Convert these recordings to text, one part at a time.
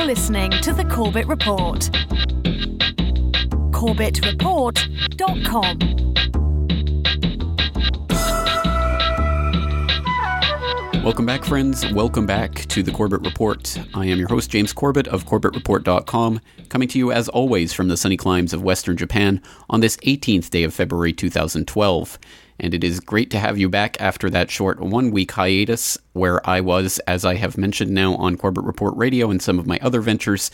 You're listening to The Corbett Report. CorbettReport.com. Welcome back, friends. Welcome back to the Corbett Report. I am your host, James Corbett of CorbettReport.com, coming to you as always from the sunny climes of Western Japan on this 18th day of February 2012 and it is great to have you back after that short one week hiatus where I was, as I have mentioned now on Corbett Report Radio and some of my other ventures,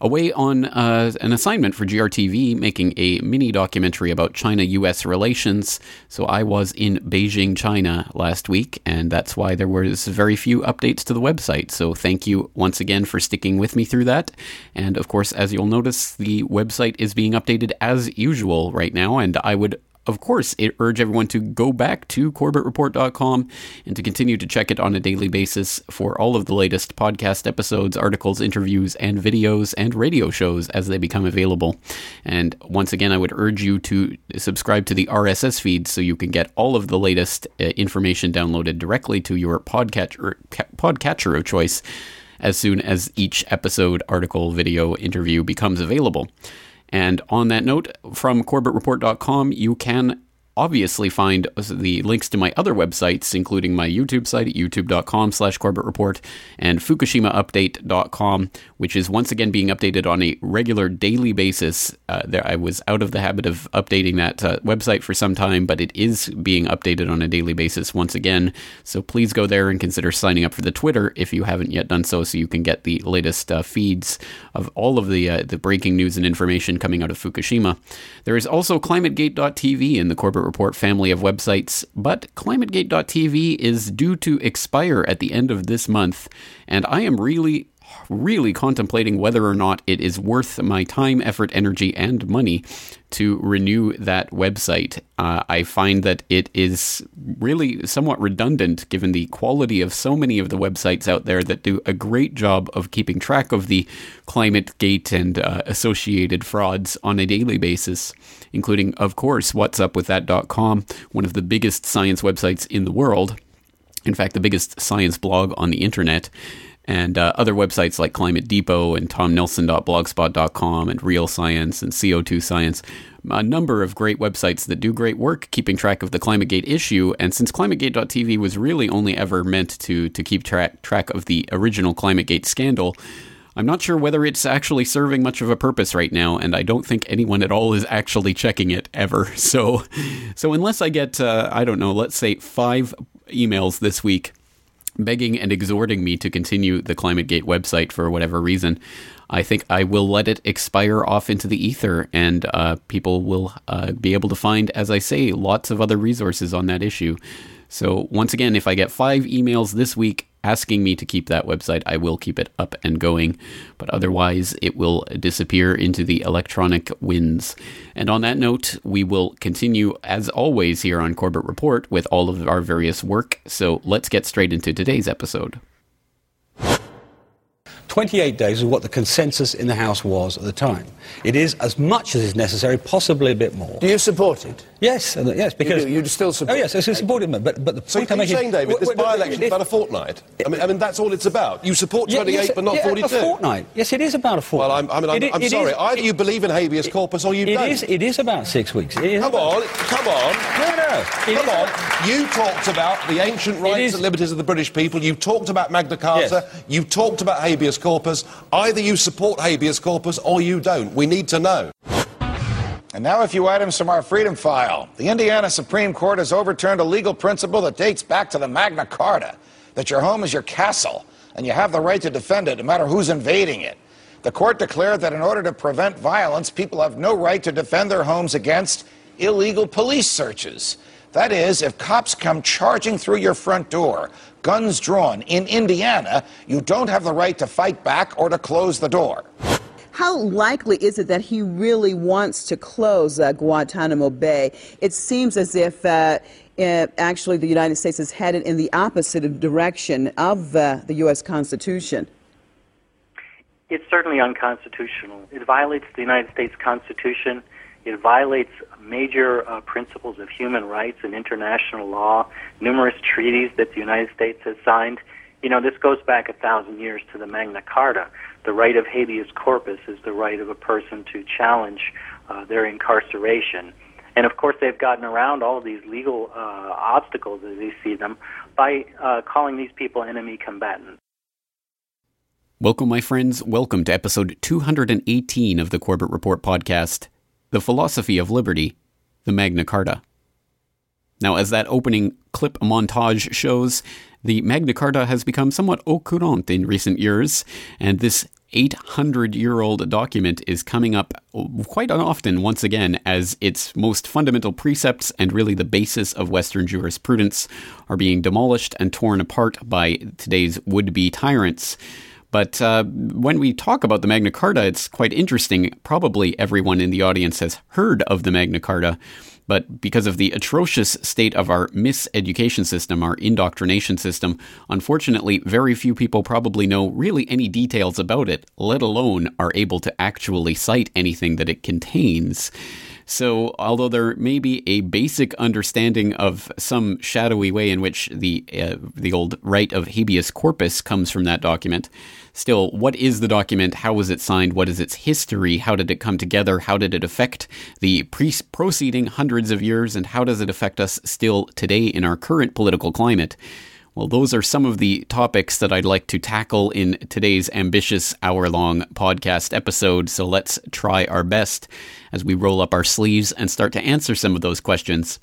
away on uh, an assignment for GRTV making a mini documentary about China US relations. So I was in Beijing, China last week, and that's why there was very few updates to the website. So thank you once again for sticking with me through that. And of course, as you'll notice, the website is being updated as usual right now, and I would of course, I urge everyone to go back to CorbettReport.com and to continue to check it on a daily basis for all of the latest podcast episodes, articles, interviews, and videos and radio shows as they become available. And once again, I would urge you to subscribe to the RSS feed so you can get all of the latest uh, information downloaded directly to your podcatcher, podcatcher of choice as soon as each episode, article, video, interview becomes available. And on that note, from CorbettReport.com, you can obviously find the links to my other websites, including my YouTube site at youtube.com slash and FukushimaUpdate.com, which is once again being updated on a regular daily basis. Uh, there, I was out of the habit of updating that uh, website for some time, but it is being updated on a daily basis once again. So please go there and consider signing up for the Twitter if you haven't yet done so, so you can get the latest uh, feeds of all of the uh, the breaking news and information coming out of Fukushima. There is also ClimateGate.tv in the Corbett Report family of websites, but ClimateGate.tv is due to expire at the end of this month, and I am really really contemplating whether or not it is worth my time, effort, energy, and money to renew that website. Uh, I find that it is really somewhat redundant given the quality of so many of the websites out there that do a great job of keeping track of the climate gate and uh, associated frauds on a daily basis, including, of course, whatsupwiththat.com, one of the biggest science websites in the world. In fact, the biggest science blog on the internet and uh, other websites like Climate Depot and TomNelson.blogspot.com and Real Science and CO2 Science. A number of great websites that do great work keeping track of the ClimateGate issue. And since ClimateGate.tv was really only ever meant to, to keep track, track of the original ClimateGate scandal, I'm not sure whether it's actually serving much of a purpose right now, and I don't think anyone at all is actually checking it ever. So, so unless I get, uh, I don't know, let's say five emails this week begging and exhorting me to continue the ClimateGate website for whatever reason, I think I will let it expire off into the ether, and uh, people will uh, be able to find, as I say, lots of other resources on that issue. So, once again, if I get five emails this week asking me to keep that website, I will keep it up and going. But otherwise, it will disappear into the electronic winds. And on that note, we will continue, as always, here on Corbett Report with all of our various work. So let's get straight into today's episode. 28 days is what the consensus in the House was at the time. It is as much as is necessary, possibly a bit more. Do you support it? Yes, uh, yes, because you, do, still support. Oh yes, I support it. But but the so point I'm saying, David, this by-election is about a fortnight. I mean, I mean, that's all it's about. You support 28, yes, but not yeah, 42. A fortnight. Yes, it is about a fortnight. Well, I'm, I mean, I'm, it, I'm it sorry. Is, Either it, you believe in habeas corpus or you it don't. Is, it is about six weeks. Come on, come on. No, no. Come on. You talked about the ancient rights and liberties of the British people. You talked about Magna Carta. Yes. You talked about habeas corpus. Either you support habeas corpus or you don't. We need to know. And now, a few items from our Freedom File. The Indiana Supreme Court has overturned a legal principle that dates back to the Magna Carta that your home is your castle and you have the right to defend it no matter who's invading it. The court declared that in order to prevent violence, people have no right to defend their homes against illegal police searches. That is, if cops come charging through your front door, guns drawn, in Indiana, you don't have the right to fight back or to close the door. How likely is it that he really wants to close uh, Guantanamo Bay? It seems as if uh, uh, actually the United States is headed in the opposite direction of uh, the U.S. Constitution. It's certainly unconstitutional. It violates the United States Constitution. It violates major uh, principles of human rights and international law, numerous treaties that the United States has signed. You know, this goes back a thousand years to the Magna Carta. The right of habeas corpus is the right of a person to challenge uh, their incarceration. And of course, they've gotten around all of these legal uh, obstacles as they see them by uh, calling these people enemy combatants. Welcome, my friends. Welcome to episode 218 of the Corbett Report podcast The Philosophy of Liberty, the Magna Carta. Now, as that opening clip montage shows, the Magna Carta has become somewhat au courant in recent years, and this 800 year old document is coming up quite often once again as its most fundamental precepts and really the basis of Western jurisprudence are being demolished and torn apart by today's would be tyrants. But uh, when we talk about the Magna Carta, it's quite interesting. Probably everyone in the audience has heard of the Magna Carta, but because of the atrocious state of our miseducation system, our indoctrination system, unfortunately, very few people probably know really any details about it, let alone are able to actually cite anything that it contains. So, although there may be a basic understanding of some shadowy way in which the uh, the old right of habeas corpus comes from that document, still, what is the document? How was it signed? What is its history? How did it come together? How did it affect the pre- hundreds of years? And how does it affect us still today in our current political climate? Well, those are some of the topics that I'd like to tackle in today's ambitious hour long podcast episode. So let's try our best as we roll up our sleeves and start to answer some of those questions.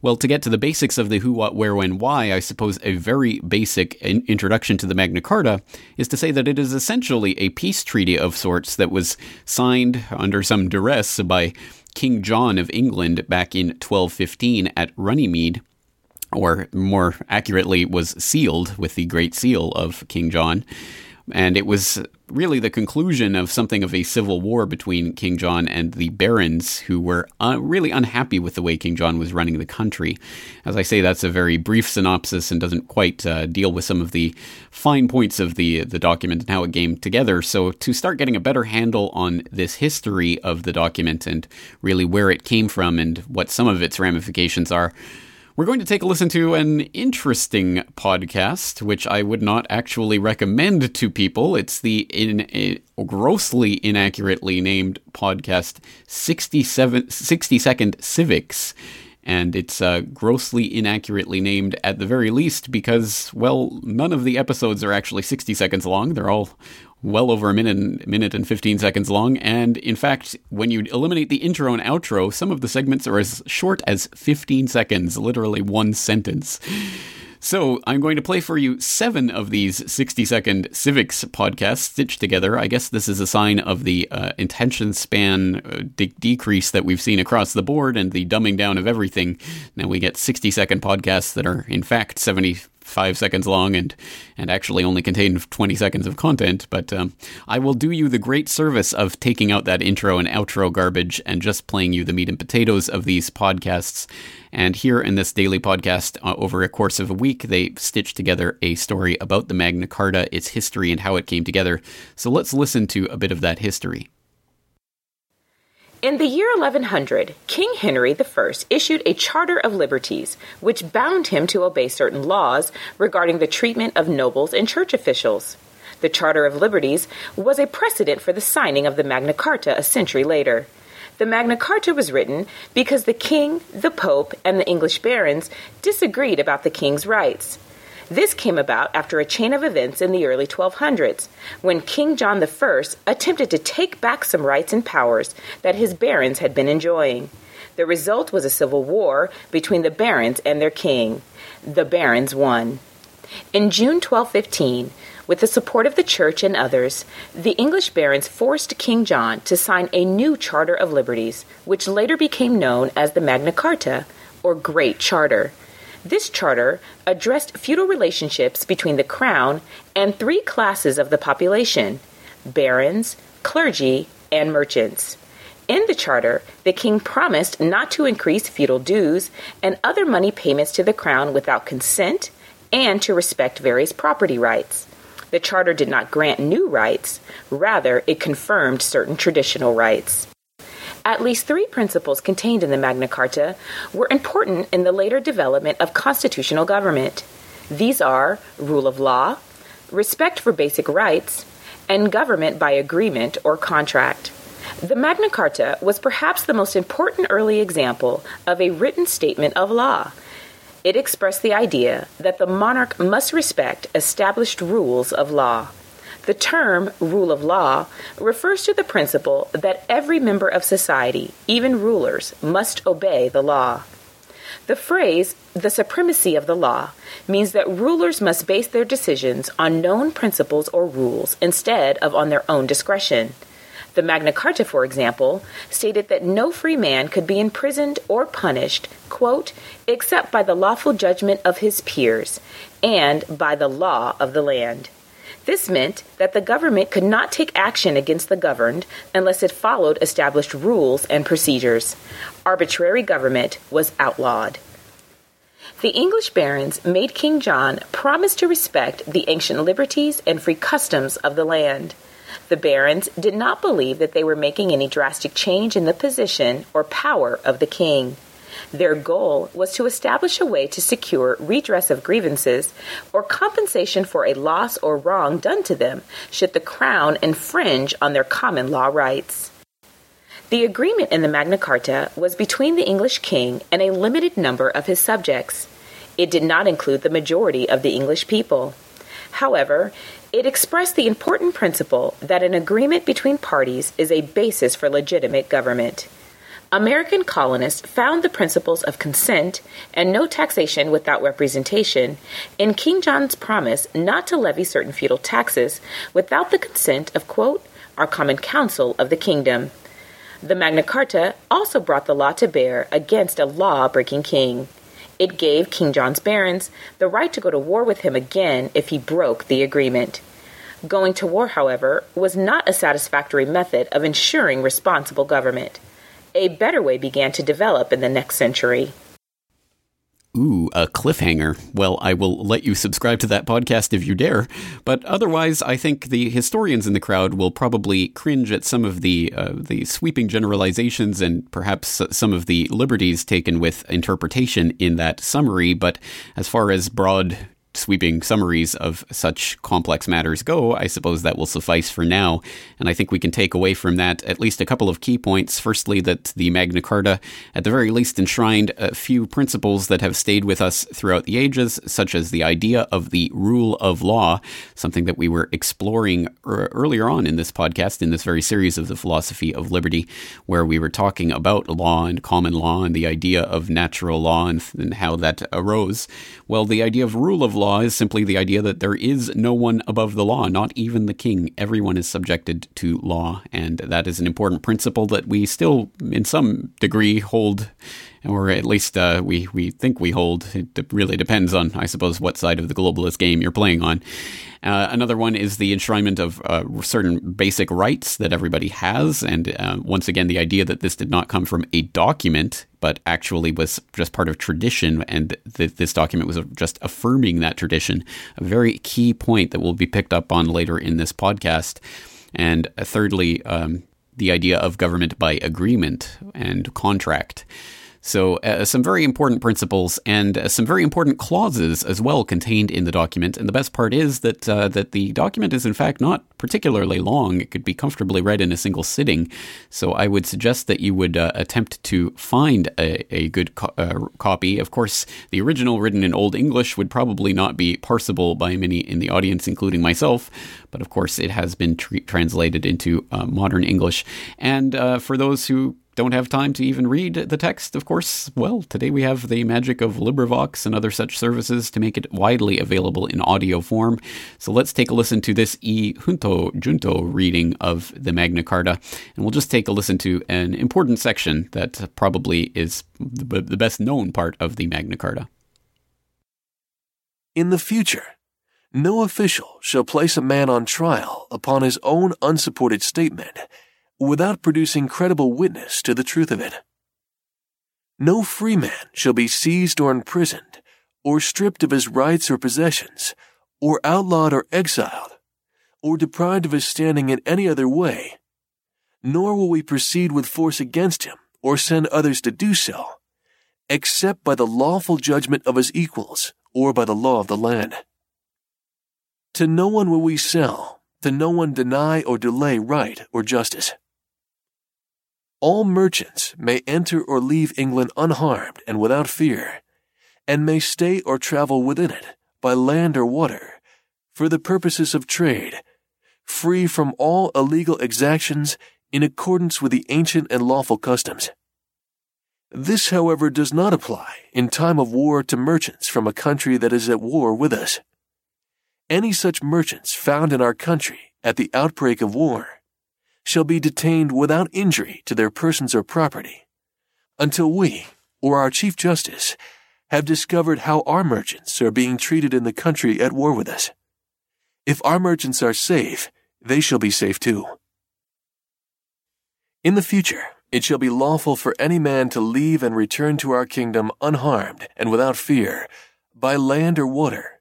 Well, to get to the basics of the who, what, where, when, why, I suppose a very basic in- introduction to the Magna Carta is to say that it is essentially a peace treaty of sorts that was signed under some duress by King John of England back in 1215 at Runnymede or more accurately, was sealed with the Great Seal of King John. And it was really the conclusion of something of a civil war between King John and the barons who were uh, really unhappy with the way King John was running the country. As I say, that's a very brief synopsis and doesn't quite uh, deal with some of the fine points of the, the document and how it came together. So, to start getting a better handle on this history of the document and really where it came from and what some of its ramifications are, we're going to take a listen to an interesting podcast, which I would not actually recommend to people. It's the in, grossly inaccurately named podcast 67, 60 Second Civics. And it's uh, grossly inaccurately named at the very least because, well, none of the episodes are actually 60 seconds long. They're all well over a minute, minute and 15 seconds long. And in fact, when you eliminate the intro and outro, some of the segments are as short as 15 seconds, literally one sentence. So I'm going to play for you seven of these 60 second civics podcasts stitched together. I guess this is a sign of the uh, attention span uh, de- decrease that we've seen across the board and the dumbing down of everything. Now we get 60 second podcasts that are in fact 70 five seconds long and and actually only contain 20 seconds of content. But um, I will do you the great service of taking out that intro and outro garbage and just playing you the meat and potatoes of these podcasts. And here in this daily podcast, uh, over a course of a week, they stitched together a story about the Magna Carta, its history, and how it came together. So let's listen to a bit of that history. In the year 1100, King Henry I issued a Charter of Liberties, which bound him to obey certain laws regarding the treatment of nobles and church officials. The Charter of Liberties was a precedent for the signing of the Magna Carta a century later. The Magna Carta was written because the king, the pope, and the English barons disagreed about the king's rights. This came about after a chain of events in the early 1200s, when King John I attempted to take back some rights and powers that his barons had been enjoying. The result was a civil war between the barons and their king. The barons won. In June 1215, with the support of the church and others, the English barons forced King John to sign a new Charter of Liberties, which later became known as the Magna Carta, or Great Charter. This charter addressed feudal relationships between the crown and three classes of the population barons, clergy, and merchants. In the charter, the king promised not to increase feudal dues and other money payments to the crown without consent and to respect various property rights. The charter did not grant new rights, rather, it confirmed certain traditional rights. At least three principles contained in the Magna Carta were important in the later development of constitutional government. These are rule of law, respect for basic rights, and government by agreement or contract. The Magna Carta was perhaps the most important early example of a written statement of law. It expressed the idea that the monarch must respect established rules of law. The term rule of law refers to the principle that every member of society, even rulers, must obey the law. The phrase, the supremacy of the law, means that rulers must base their decisions on known principles or rules instead of on their own discretion. The Magna Carta, for example, stated that no free man could be imprisoned or punished, quote, except by the lawful judgment of his peers and by the law of the land. This meant that the government could not take action against the governed unless it followed established rules and procedures. Arbitrary government was outlawed. The English barons made King John promise to respect the ancient liberties and free customs of the land. The barons did not believe that they were making any drastic change in the position or power of the king. Their goal was to establish a way to secure redress of grievances or compensation for a loss or wrong done to them should the crown infringe on their common law rights. The agreement in the Magna Carta was between the English king and a limited number of his subjects. It did not include the majority of the English people. However, it expressed the important principle that an agreement between parties is a basis for legitimate government. American colonists found the principles of consent and no taxation without representation in King John's promise not to levy certain feudal taxes without the consent of, quote, our common council of the kingdom. The Magna Carta also brought the law to bear against a law breaking king. It gave King John's barons the right to go to war with him again if he broke the agreement. Going to war, however, was not a satisfactory method of ensuring responsible government a better way began to develop in the next century. Ooh, a cliffhanger. Well, I will let you subscribe to that podcast if you dare. But otherwise, I think the historians in the crowd will probably cringe at some of the uh, the sweeping generalizations and perhaps some of the liberties taken with interpretation in that summary. But as far as broad sweeping summaries of such complex matters go, I suppose that will suffice for now. And I think we can take away from that at least a couple of key points. Firstly, that the Magna Carta, at the very least, enshrined a few principles that have stayed with us throughout the ages, such as the idea of the rule of law, something that we were exploring earlier on in this podcast, in this very series of the philosophy of liberty, where we were talking about law and common law and the idea of natural law and, and how that arose. Well, the idea of rule of law is simply the idea that there is no one above the law, not even the king. Everyone is subjected to law, and that is an important principle that we still, in some degree, hold, or at least uh, we we think we hold. It really depends on, I suppose, what side of the globalist game you're playing on. Uh, another one is the enshrinement of uh, certain basic rights that everybody has. And uh, once again, the idea that this did not come from a document, but actually was just part of tradition, and this document was just affirming that tradition. A very key point that will be picked up on later in this podcast. And uh, thirdly, um, the idea of government by agreement and contract. So, uh, some very important principles and uh, some very important clauses as well contained in the document. And the best part is that uh, that the document is in fact not particularly long. It could be comfortably read in a single sitting. So, I would suggest that you would uh, attempt to find a, a good co- uh, copy. Of course, the original written in Old English would probably not be parsable by many in the audience, including myself. But of course, it has been tr- translated into uh, modern English. And for those who don't have time to even read the text, of course, well, today we have the magic of LibriVox and other such services to make it widely available in audio form. So let's take a listen to this e junto junto reading of the Magna Carta, and we'll just take a listen to an important section that probably is the best known part of the Magna Carta. In the future, no official shall place a man on trial upon his own unsupported statement without producing credible witness to the truth of it. No free man shall be seized or imprisoned, or stripped of his rights or possessions, or outlawed or exiled, or deprived of his standing in any other way, nor will we proceed with force against him or send others to do so, except by the lawful judgment of his equals or by the law of the land. To no one will we sell, to no one deny or delay right or justice. All merchants may enter or leave England unharmed and without fear, and may stay or travel within it, by land or water, for the purposes of trade, free from all illegal exactions in accordance with the ancient and lawful customs. This, however, does not apply in time of war to merchants from a country that is at war with us. Any such merchants found in our country at the outbreak of war shall be detained without injury to their persons or property until we, or our Chief Justice, have discovered how our merchants are being treated in the country at war with us. If our merchants are safe, they shall be safe too. In the future, it shall be lawful for any man to leave and return to our kingdom unharmed and without fear, by land or water,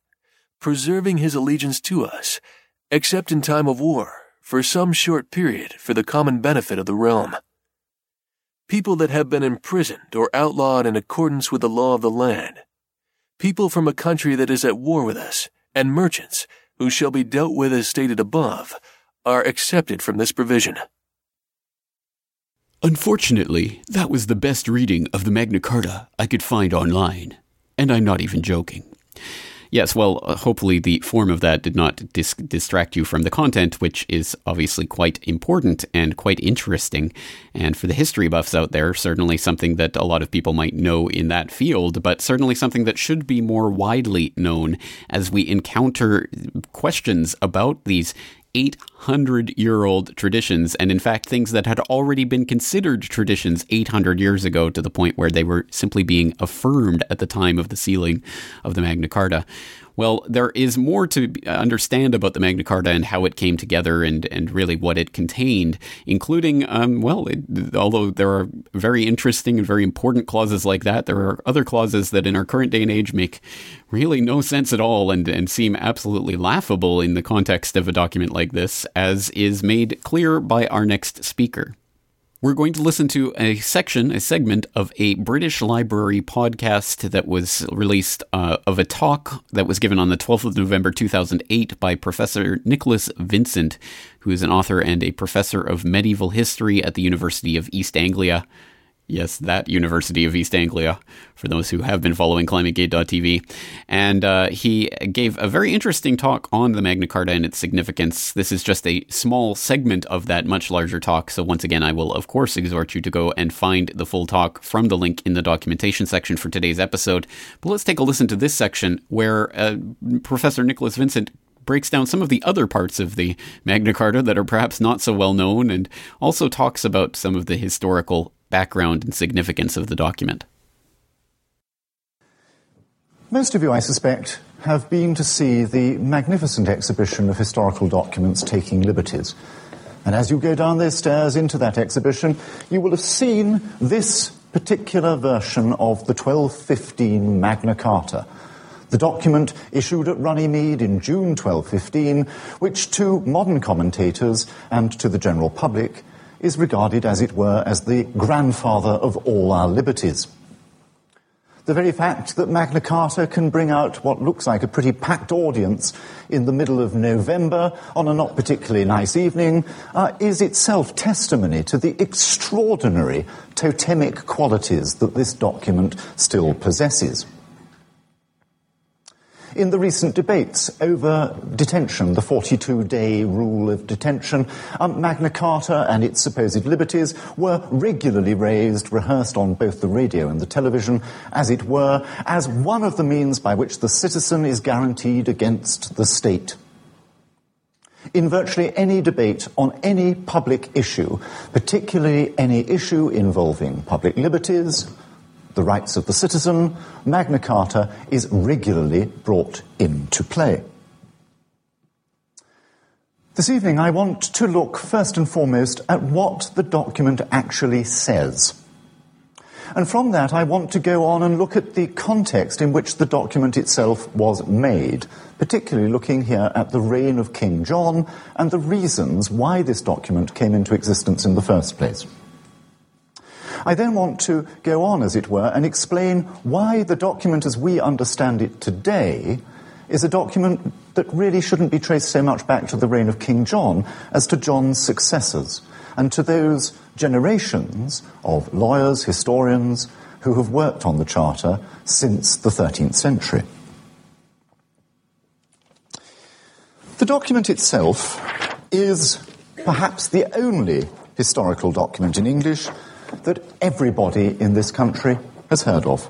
preserving his allegiance to us, except in time of war for some short period for the common benefit of the realm. People that have been imprisoned or outlawed in accordance with the law of the land, people from a country that is at war with us, and merchants, who shall be dealt with as stated above, are excepted from this provision. Unfortunately, that was the best reading of the Magna Carta I could find online. And I'm not even joking. Yes, well, uh, hopefully the form of that did not dis- distract you from the content, which is obviously quite important and quite interesting. And for the history buffs out there, certainly something that a lot of people might know in that field, but certainly something that should be more widely known as we encounter questions about these 800 year old traditions, and in fact, things that had already been considered traditions 800 years ago to the point where they were simply being affirmed at the time of the sealing of the Magna Carta. Well, there is more to understand about the Magna Carta and how it came together and, and really what it contained, including, um, well, it, although there are very interesting and very important clauses like that, there are other clauses that in our current day and age make really no sense at all and, and seem absolutely laughable in the context of a document like this, as is made clear by our next speaker. We're going to listen to a section, a segment of a British Library podcast that was released uh, of a talk that was given on the 12th of November 2008 by Professor Nicholas Vincent, who is an author and a professor of medieval history at the University of East Anglia. Yes, that University of East Anglia, for those who have been following ClimateGate.tv. And uh, he gave a very interesting talk on the Magna Carta and its significance. This is just a small segment of that much larger talk. So, once again, I will, of course, exhort you to go and find the full talk from the link in the documentation section for today's episode. But let's take a listen to this section where uh, Professor Nicholas Vincent breaks down some of the other parts of the Magna Carta that are perhaps not so well known and also talks about some of the historical background and significance of the document. Most of you, I suspect, have been to see the magnificent exhibition of historical documents taking liberties. And as you go down those stairs into that exhibition, you will have seen this particular version of the 1215 Magna Carta, the document issued at Runnymede in June 1215, which to modern commentators and to the general public is regarded, as it were, as the grandfather of all our liberties. The very fact that Magna Carta can bring out what looks like a pretty packed audience in the middle of November on a not particularly nice evening uh, is itself testimony to the extraordinary totemic qualities that this document still possesses in the recent debates over detention, the 42 day rule of detention, um, Magna Carta and its supposed liberties were regularly raised, rehearsed on both the radio and the television, as it were, as one of the means by which the citizen is guaranteed against the state. In virtually any debate on any public issue, particularly any issue involving public liberties, the rights of the citizen, Magna Carta is regularly brought into play. This evening, I want to look first and foremost at what the document actually says. And from that, I want to go on and look at the context in which the document itself was made, particularly looking here at the reign of King John and the reasons why this document came into existence in the first place. I then want to go on, as it were, and explain why the document as we understand it today is a document that really shouldn't be traced so much back to the reign of King John as to John's successors and to those generations of lawyers, historians who have worked on the Charter since the 13th century. The document itself is perhaps the only historical document in English that everybody in this country has heard of.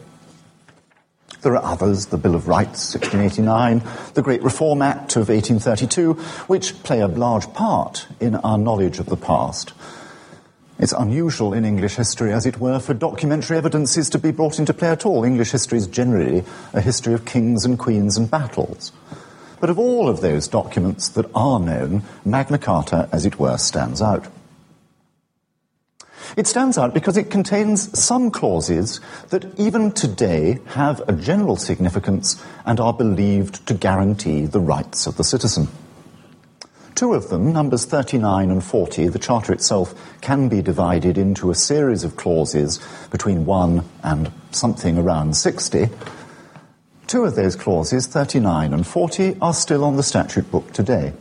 There are others, the Bill of Rights, 1689, the Great Reform Act of 1832, which play a large part in our knowledge of the past. It's unusual in English history, as it were, for documentary evidences to be brought into play at all. English history is generally a history of kings and queens and battles. But of all of those documents that are known, Magna Carta, as it were, stands out. It stands out because it contains some clauses that even today have a general significance and are believed to guarantee the rights of the citizen. Two of them, numbers 39 and 40, the Charter itself can be divided into a series of clauses between 1 and something around 60. Two of those clauses, 39 and 40, are still on the statute book today.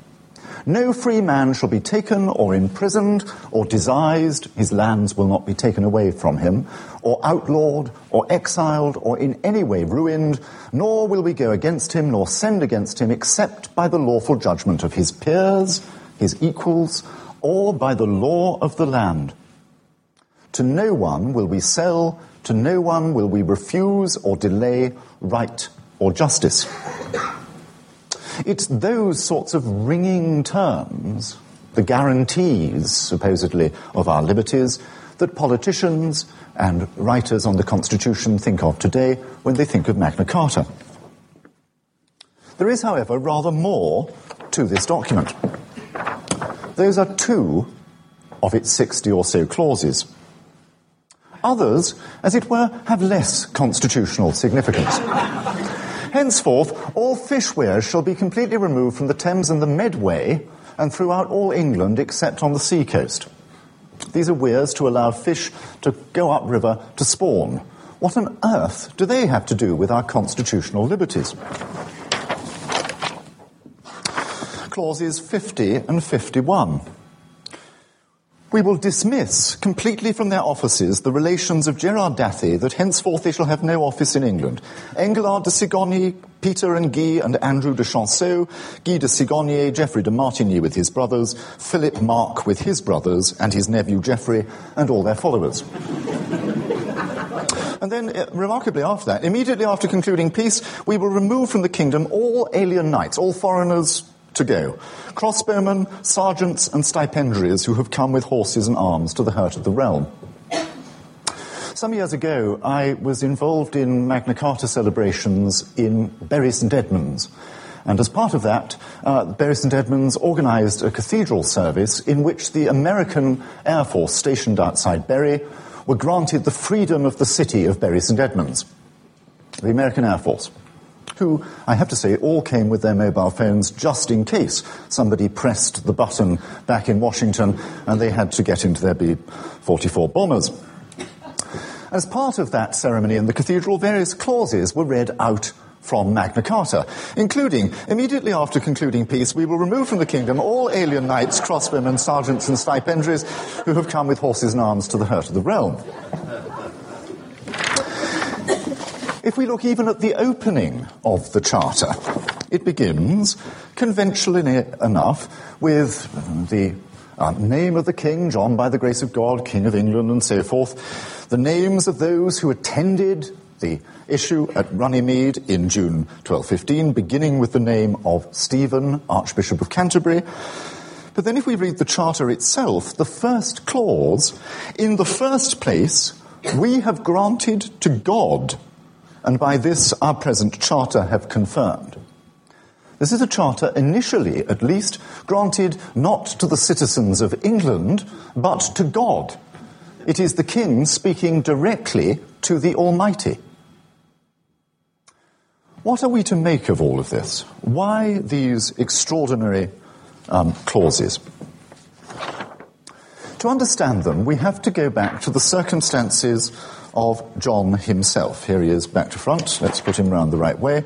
No free man shall be taken or imprisoned or disseised, his lands will not be taken away from him, or outlawed or exiled or in any way ruined, nor will we go against him nor send against him except by the lawful judgment of his peers, his equals, or by the law of the land. To no one will we sell, to no one will we refuse or delay right or justice. It's those sorts of ringing terms, the guarantees, supposedly, of our liberties, that politicians and writers on the Constitution think of today when they think of Magna Carta. There is, however, rather more to this document. Those are two of its 60 or so clauses. Others, as it were, have less constitutional significance. Henceforth, all fish weirs shall be completely removed from the Thames and the Medway and throughout all England except on the sea coast. These are weirs to allow fish to go upriver to spawn. What on earth do they have to do with our constitutional liberties? Clauses 50 and 51. We will dismiss completely from their offices the relations of Gerard d'Athée that henceforth they shall have no office in England. Engelard de Cigogné, Peter and Guy and Andrew de Chanceaux, Guy de Cigogné, Geoffrey de Martigny with his brothers, Philip Mark with his brothers, and his nephew Geoffrey, and all their followers. And then, uh, remarkably after that, immediately after concluding peace, we will remove from the kingdom all alien knights, all foreigners to go. Crossbowmen, sergeants, and stipendiaries who have come with horses and arms to the hurt of the realm. Some years ago, I was involved in Magna Carta celebrations in Bury St Edmunds. And as part of that, uh, Bury St Edmunds organized a cathedral service in which the American Air Force stationed outside Bury were granted the freedom of the city of Bury St Edmunds. The American Air Force who, I have to say, all came with their mobile phones just in case somebody pressed the button back in Washington and they had to get into their B 44 bombers. As part of that ceremony in the cathedral, various clauses were read out from Magna Carta, including, immediately after concluding peace, we will remove from the kingdom all alien knights, crossbowmen, sergeants, and stipendiaries who have come with horses and arms to the hurt of the realm. If we look even at the opening of the Charter, it begins, conventionally enough, with the uh, name of the King, John by the grace of God, King of England, and so forth, the names of those who attended the issue at Runnymede in June 1215, beginning with the name of Stephen, Archbishop of Canterbury. But then if we read the Charter itself, the first clause, in the first place, we have granted to God and by this our present charter have confirmed. This is a charter initially, at least, granted not to the citizens of England, but to God. It is the king speaking directly to the Almighty. What are we to make of all of this? Why these extraordinary um, clauses? To understand them, we have to go back to the circumstances of John himself. Here he is back to front. Let's put him round the right way.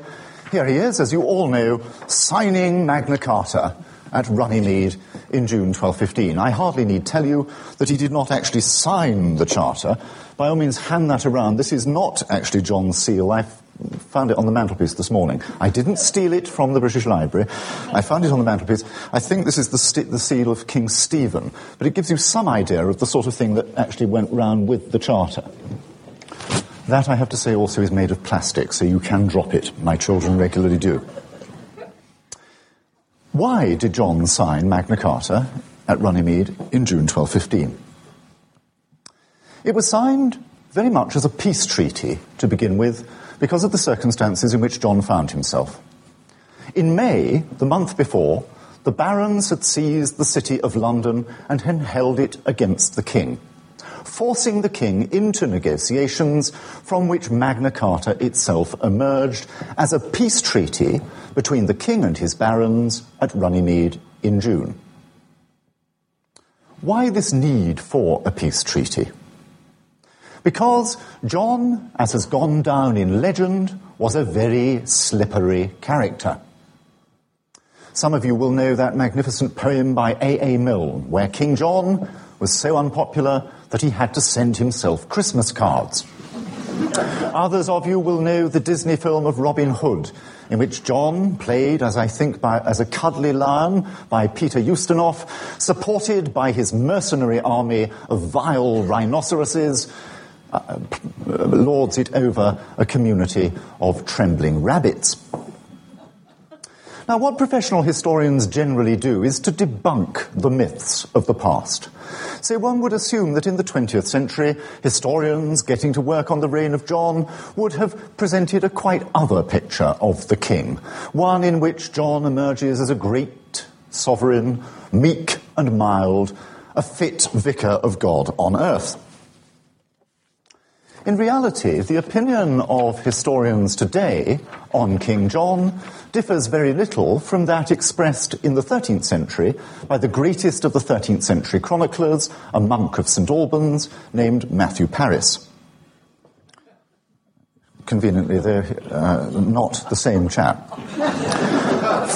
Here he is, as you all know, signing Magna Carta at Runnymede in June 1215. I hardly need tell you that he did not actually sign the charter. By all means, hand that around. This is not actually John's seal. I found it on the mantelpiece this morning. I didn't steal it from the British Library. I found it on the mantelpiece. I think this is the, st- the seal of King Stephen, but it gives you some idea of the sort of thing that actually went round with the charter. That, I have to say, also is made of plastic, so you can drop it. My children regularly do. Why did John sign Magna Carta at Runnymede in June 1215? It was signed very much as a peace treaty to begin with, because of the circumstances in which John found himself. In May, the month before, the barons had seized the city of London and had held it against the king, forcing the king into negotiations from which Magna Carta itself emerged as a peace treaty between the king and his barons at Runnymede in June. Why this need for a peace treaty? Because John, as has gone down in legend, was a very slippery character. Some of you will know that magnificent poem by A. A. Milne, where King John was so unpopular that he had to send himself Christmas cards. Others of you will know the Disney film of Robin Hood, in which John, played, as I think, by, as a cuddly lion by Peter Ustinov, supported by his mercenary army of vile rhinoceroses, uh, lords it over a community of trembling rabbits. Now, what professional historians generally do is to debunk the myths of the past. So one would assume that in the 20th century, historians getting to work on the reign of John would have presented a quite other picture of the king, one in which John emerges as a great sovereign, meek and mild, a fit vicar of God on earth. In reality, the opinion of historians today on King John differs very little from that expressed in the 13th century by the greatest of the 13th century chroniclers, a monk of St. Albans named Matthew Paris. Conveniently, they're uh, not the same chap.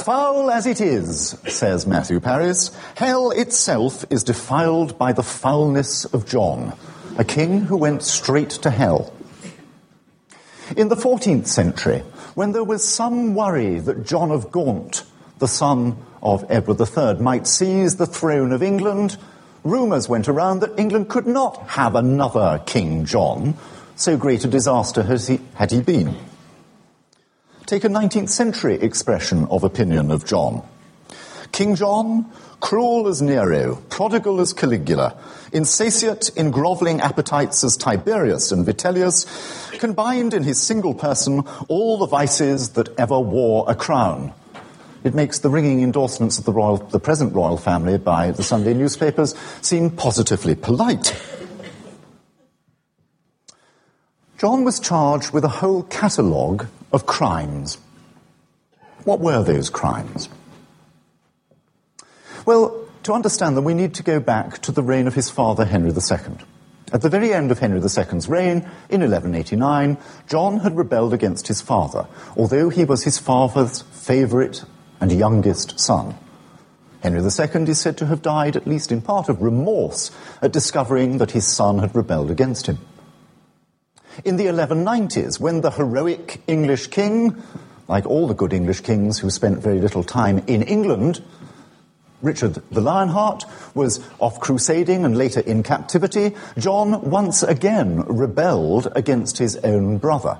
Foul as it is, says Matthew Paris, hell itself is defiled by the foulness of John a king who went straight to hell. In the 14th century, when there was some worry that John of Gaunt, the son of Edward III, might seize the throne of England, rumours went around that England could not have another King John, so great a disaster he, had he been. Take a 19th century expression of opinion of John. King John, cruel as Nero, prodigal as Caligula, insatiate in grovelling appetites as Tiberius and Vitellius, combined in his single person all the vices that ever wore a crown. It makes the ringing endorsements of the, royal, the present royal family by the Sunday newspapers seem positively polite. John was charged with a whole catalogue of crimes. What were those crimes? Well, to understand them, we need to go back to the reign of his father, Henry II. At the very end of Henry II's reign, in 1189, John had rebelled against his father, although he was his father's favourite and youngest son. Henry II is said to have died, at least in part, of remorse at discovering that his son had rebelled against him. In the 1190s, when the heroic English king, like all the good English kings who spent very little time in England, Richard the Lionheart was off crusading and later in captivity. John once again rebelled against his own brother.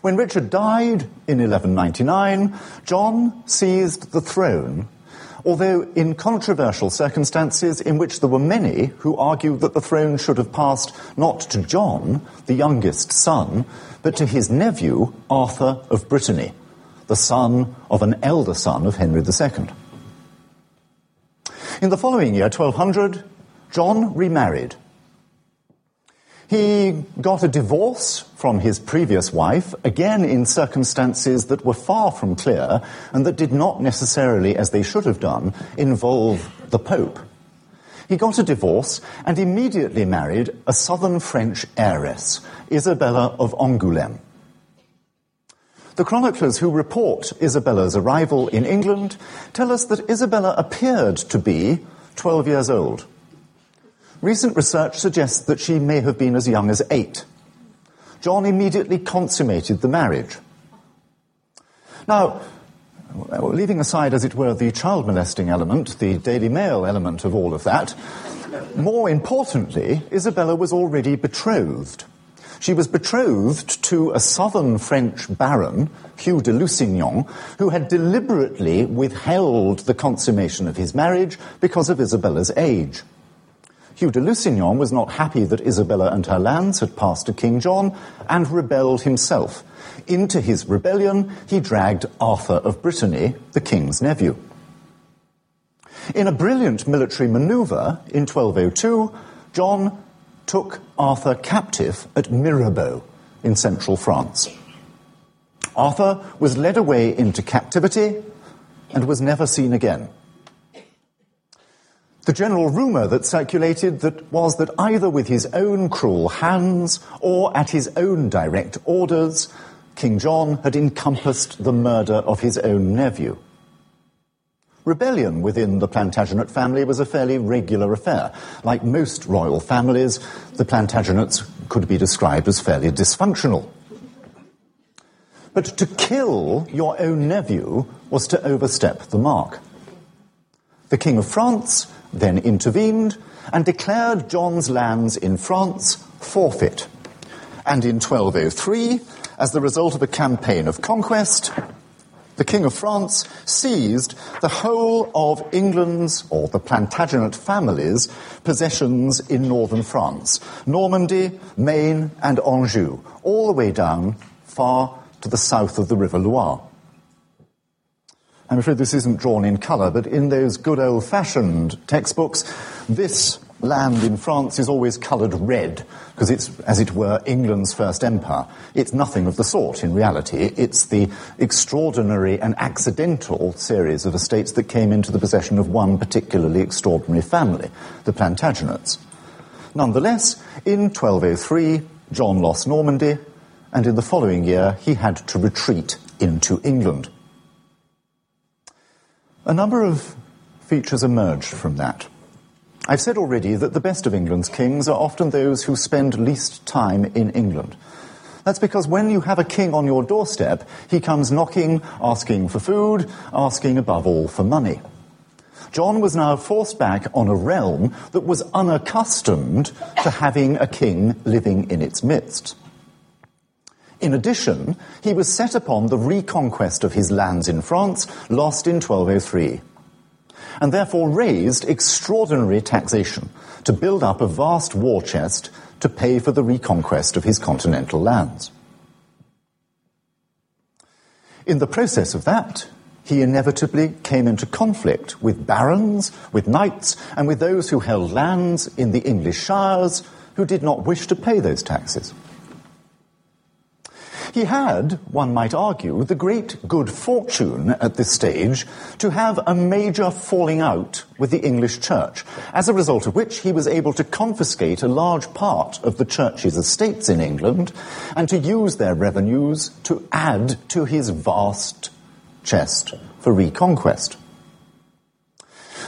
When Richard died in 1199, John seized the throne, although in controversial circumstances in which there were many who argued that the throne should have passed not to John, the youngest son, but to his nephew, Arthur of Brittany the son of an elder son of Henry II. In the following year, 1200, John remarried. He got a divorce from his previous wife, again in circumstances that were far from clear and that did not necessarily, as they should have done, involve the Pope. He got a divorce and immediately married a southern French heiress, Isabella of Angoulême. The chroniclers who report Isabella's arrival in England tell us that Isabella appeared to be 12 years old. Recent research suggests that she may have been as young as eight. John immediately consummated the marriage. Now, leaving aside, as it were, the child molesting element, the Daily Mail element of all of that, more importantly, Isabella was already betrothed. She was betrothed to a southern French baron, Hugh de Lusignan, who had deliberately withheld the consummation of his marriage because of Isabella's age. Hugh de Lusignan was not happy that Isabella and her lands had passed to King John and rebelled himself. Into his rebellion, he dragged Arthur of Brittany, the king's nephew. In a brilliant military maneuver in 1202, John took Arthur captive at Mirebeau in central France. Arthur was led away into captivity and was never seen again. The general rumour that circulated that was that either with his own cruel hands or at his own direct orders, King John had encompassed the murder of his own nephew. Rebellion within the Plantagenet family was a fairly regular affair. Like most royal families, the Plantagenets could be described as fairly dysfunctional. But to kill your own nephew was to overstep the mark. The King of France then intervened and declared John's lands in France forfeit. And in 1203, as the result of a campaign of conquest, the King of France seized the whole of England's, or the Plantagenet family's, possessions in northern France Normandy, Maine, and Anjou, all the way down far to the south of the River Loire. I'm afraid this isn't drawn in colour, but in those good old fashioned textbooks, this land in France is always coloured red because it's, as it were, England's first empire. It's nothing of the sort in reality. It's the extraordinary and accidental series of estates that came into the possession of one particularly extraordinary family, the Plantagenets. Nonetheless, in 1203, John lost Normandy, and in the following year he had to retreat into England. A number of features emerged from that. I've said already that the best of England's kings are often those who spend least time in England. That's because when you have a king on your doorstep, he comes knocking, asking for food, asking above all for money. John was now forced back on a realm that was unaccustomed to having a king living in its midst. In addition, he was set upon the reconquest of his lands in France, lost in 1203 and therefore raised extraordinary taxation to build up a vast war chest to pay for the reconquest of his continental lands. In the process of that, he inevitably came into conflict with barons, with knights, and with those who held lands in the English shires who did not wish to pay those taxes. He had, one might argue, the great good fortune at this stage to have a major falling out with the English church, as a result of which he was able to confiscate a large part of the church's estates in England and to use their revenues to add to his vast chest for reconquest.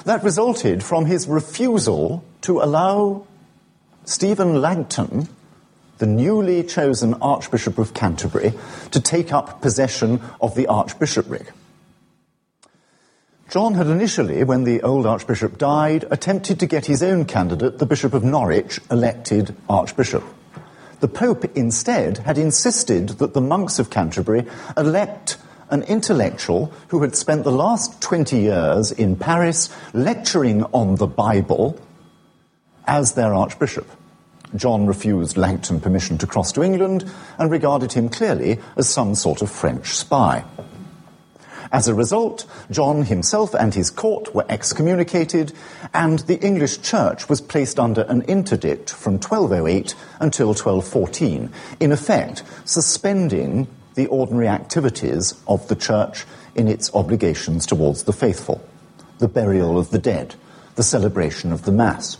That resulted from his refusal to allow Stephen Langton the newly chosen Archbishop of Canterbury to take up possession of the archbishopric. John had initially, when the old archbishop died, attempted to get his own candidate, the Bishop of Norwich, elected archbishop. The Pope instead had insisted that the monks of Canterbury elect an intellectual who had spent the last 20 years in Paris lecturing on the Bible as their archbishop. John refused Langton permission to cross to England and regarded him clearly as some sort of French spy. As a result, John himself and his court were excommunicated, and the English church was placed under an interdict from 1208 until 1214, in effect suspending the ordinary activities of the church in its obligations towards the faithful the burial of the dead, the celebration of the Mass.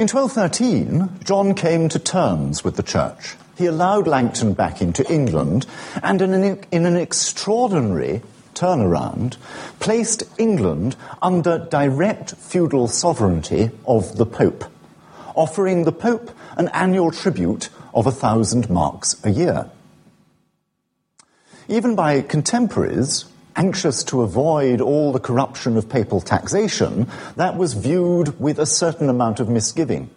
In 1213, John came to terms with the church. he allowed Langton back into England and, in an, in an extraordinary turnaround, placed England under direct feudal sovereignty of the Pope, offering the Pope an annual tribute of a thousand marks a year. Even by contemporaries, anxious to avoid all the corruption of papal taxation, that was viewed with a certain amount of misgiving.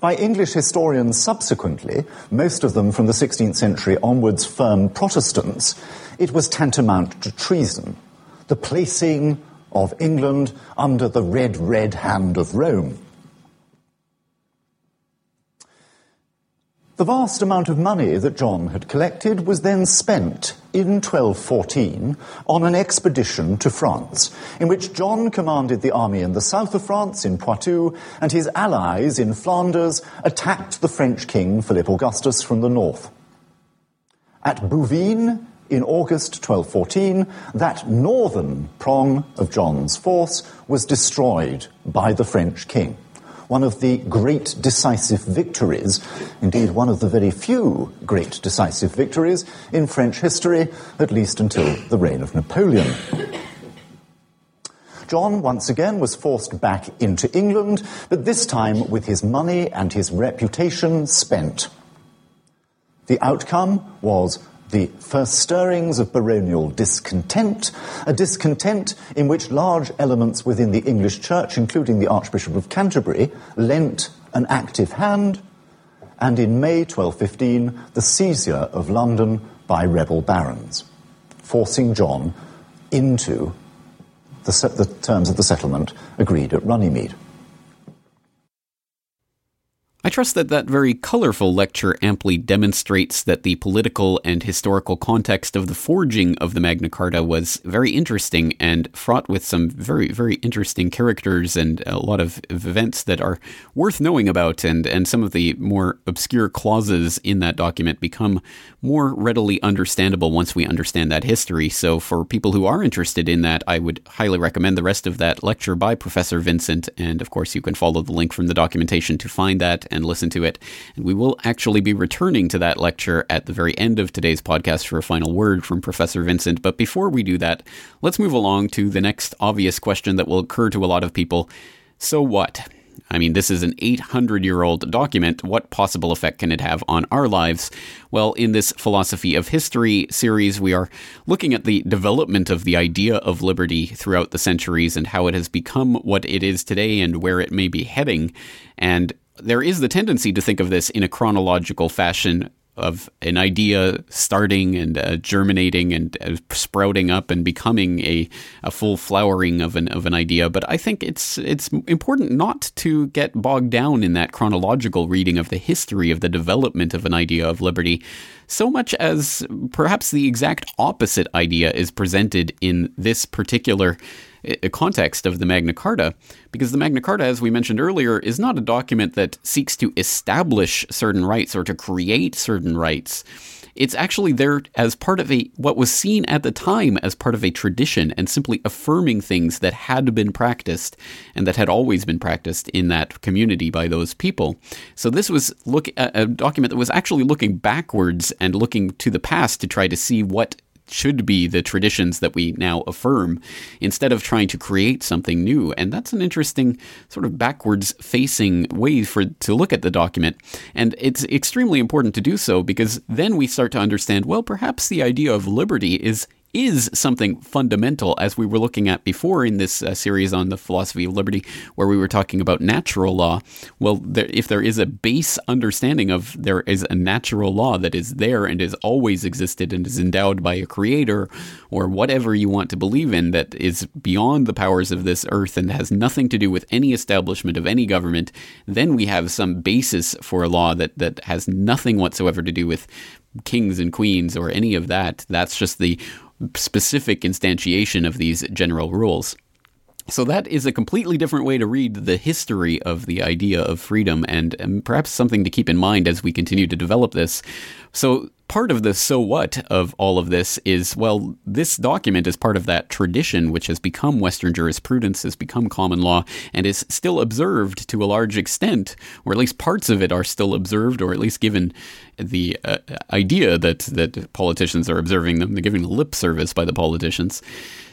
By English historians subsequently, most of them from the 16th century onwards firm Protestants, it was tantamount to treason, the placing of England under the red, red hand of Rome. The vast amount of money that John had collected was then spent in 1214 on an expedition to France, in which John commanded the army in the south of France, in Poitou, and his allies in Flanders attacked the French king Philip Augustus from the north. At Bouvines, in August 1214, that northern prong of John's force was destroyed by the French king one of the great decisive victories, indeed one of the very few great decisive victories in French history, at least until the reign of Napoleon. John, once again, was forced back into England, but this time with his money and his reputation spent. The outcome was the first stirrings of baronial discontent, a discontent in which large elements within the English church, including the Archbishop of Canterbury, lent an active hand, and in May 1215, the seizure of London by rebel barons, forcing John into the, the terms of the settlement agreed at Runnymede. I trust that that very colorful lecture amply demonstrates that the political and historical context of the forging of the Magna Carta was very interesting and fraught with some very, very interesting characters and a lot of events that are worth knowing about. And, and some of the more obscure clauses in that document become more readily understandable once we understand that history. So, for people who are interested in that, I would highly recommend the rest of that lecture by Professor Vincent. And of course, you can follow the link from the documentation to find that and listen to it. And we will actually be returning to that lecture at the very end of today's podcast for a final word from Professor Vincent. But before we do that, let's move along to the next obvious question that will occur to a lot of people. So what? I mean, this is an 800 year old document. What possible effect can it have on our lives? Well, in this Philosophy of History series, we are looking at the development of the idea of liberty throughout the centuries and how it has become what it is today and where it may be heading. And there is the tendency to think of this in a chronological fashion of an idea starting and uh, germinating and uh, sprouting up and becoming a, a full flowering of an of an idea. But I think it's it's important not to get bogged down in that chronological reading of the history of the development of an idea of liberty, so much as perhaps the exact opposite idea is presented in this particular context of the Magna Carta, because the Magna Carta, as we mentioned earlier, is not a document that seeks to establish certain rights or to create certain rights. It's actually there as part of a what was seen at the time as part of a tradition and simply affirming things that had been practiced and that had always been practiced in that community by those people. So this was look a document that was actually looking backwards and looking to the past to try to see what should be the traditions that we now affirm instead of trying to create something new. And that's an interesting sort of backwards facing way for to look at the document. And it's extremely important to do so because then we start to understand, well, perhaps the idea of liberty is is something fundamental, as we were looking at before in this uh, series on the philosophy of liberty, where we were talking about natural law. Well, there, if there is a base understanding of there is a natural law that is there and has always existed and is endowed by a creator or whatever you want to believe in that is beyond the powers of this earth and has nothing to do with any establishment of any government, then we have some basis for a law that, that has nothing whatsoever to do with kings and queens or any of that. That's just the specific instantiation of these general rules. So that is a completely different way to read the history of the idea of freedom and, and, perhaps something to keep in mind as we continue to develop this. So part of the so what of all of this is well, this document is part of that tradition which has become Western jurisprudence, has become common law, and is still observed to a large extent, or at least parts of it are still observed, or at least given the uh, idea that, that politicians are observing them, they're giving lip service by the politicians.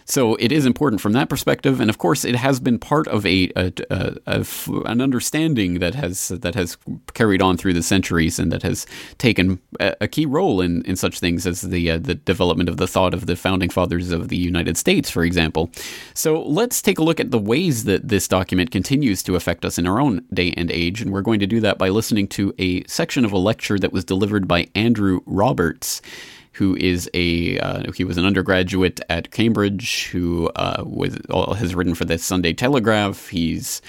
So it is important from that perspective, and of course, it has been part of a, an understanding that has that has carried on through the centuries and that has taken a, key role in, in such things as the uh, the development of the thought of the founding fathers of the United States, for example. So let's take a look at the ways that this document continues to affect us in our own day and age, and we're going to do that by listening to a section of a lecture that was delivered by Andrew Roberts who is a uh, he was an undergraduate at Cambridge who uh, was has written for the Sunday Telegraph. He's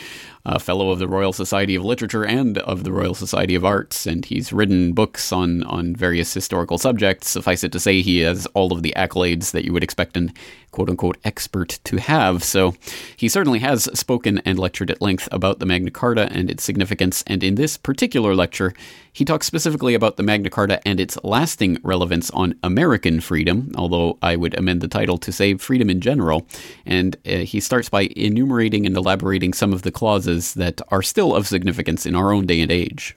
a fellow of the Royal Society of Literature and of the Royal Society of Arts, and he's written books on, on various historical subjects. Suffice it to say, he has all of the accolades that you would expect an quote unquote expert to have. So he certainly has spoken and lectured at length about the Magna Carta and its significance, and in this particular lecture, he talks specifically about the Magna Carta and its lasting relevance on American freedom, although I would amend the title to say freedom in general. And uh, he starts by enumerating and elaborating some of the clauses that are still of significance in our own day and age.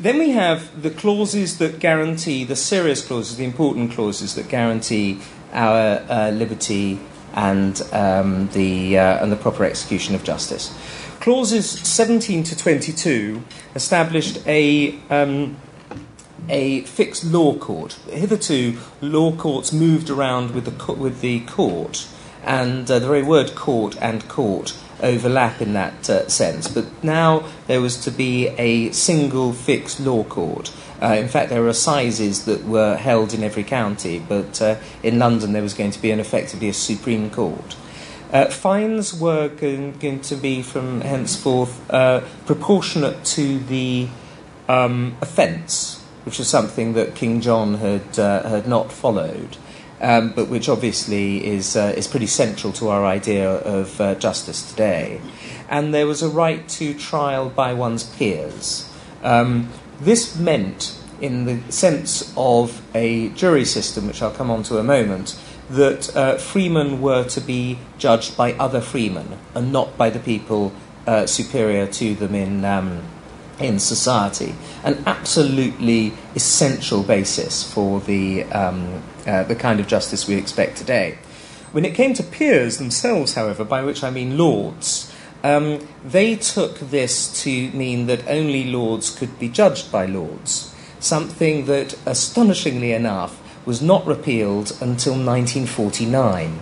Then we have the clauses that guarantee, the serious clauses, the important clauses that guarantee our uh, liberty and, um, the, uh, and the proper execution of justice. Clauses 17 to 22 established a, um, a fixed law court. Hitherto, law courts moved around with the, with the court, and uh, the very word court and court overlap in that uh, sense. But now there was to be a single fixed law court. Uh, in fact, there were assizes that were held in every county, but uh, in London there was going to be an effectively a Supreme Court. Uh, fines were going, going, to be from henceforth uh, proportionate to the um, offence, which is something that King John had, uh, had not followed, um, but which obviously is, uh, is pretty central to our idea of uh, justice today. And there was a right to trial by one's peers. Um, this meant, in the sense of a jury system, which I'll come on to a moment, that uh, freemen were to be judged by other freemen and not by the people uh, superior to them in, um, in society. An absolutely essential basis for the, um, uh, the kind of justice we expect today. When it came to peers themselves, however, by which I mean lords, um, they took this to mean that only lords could be judged by lords, something that, astonishingly enough, was not repealed until 1949.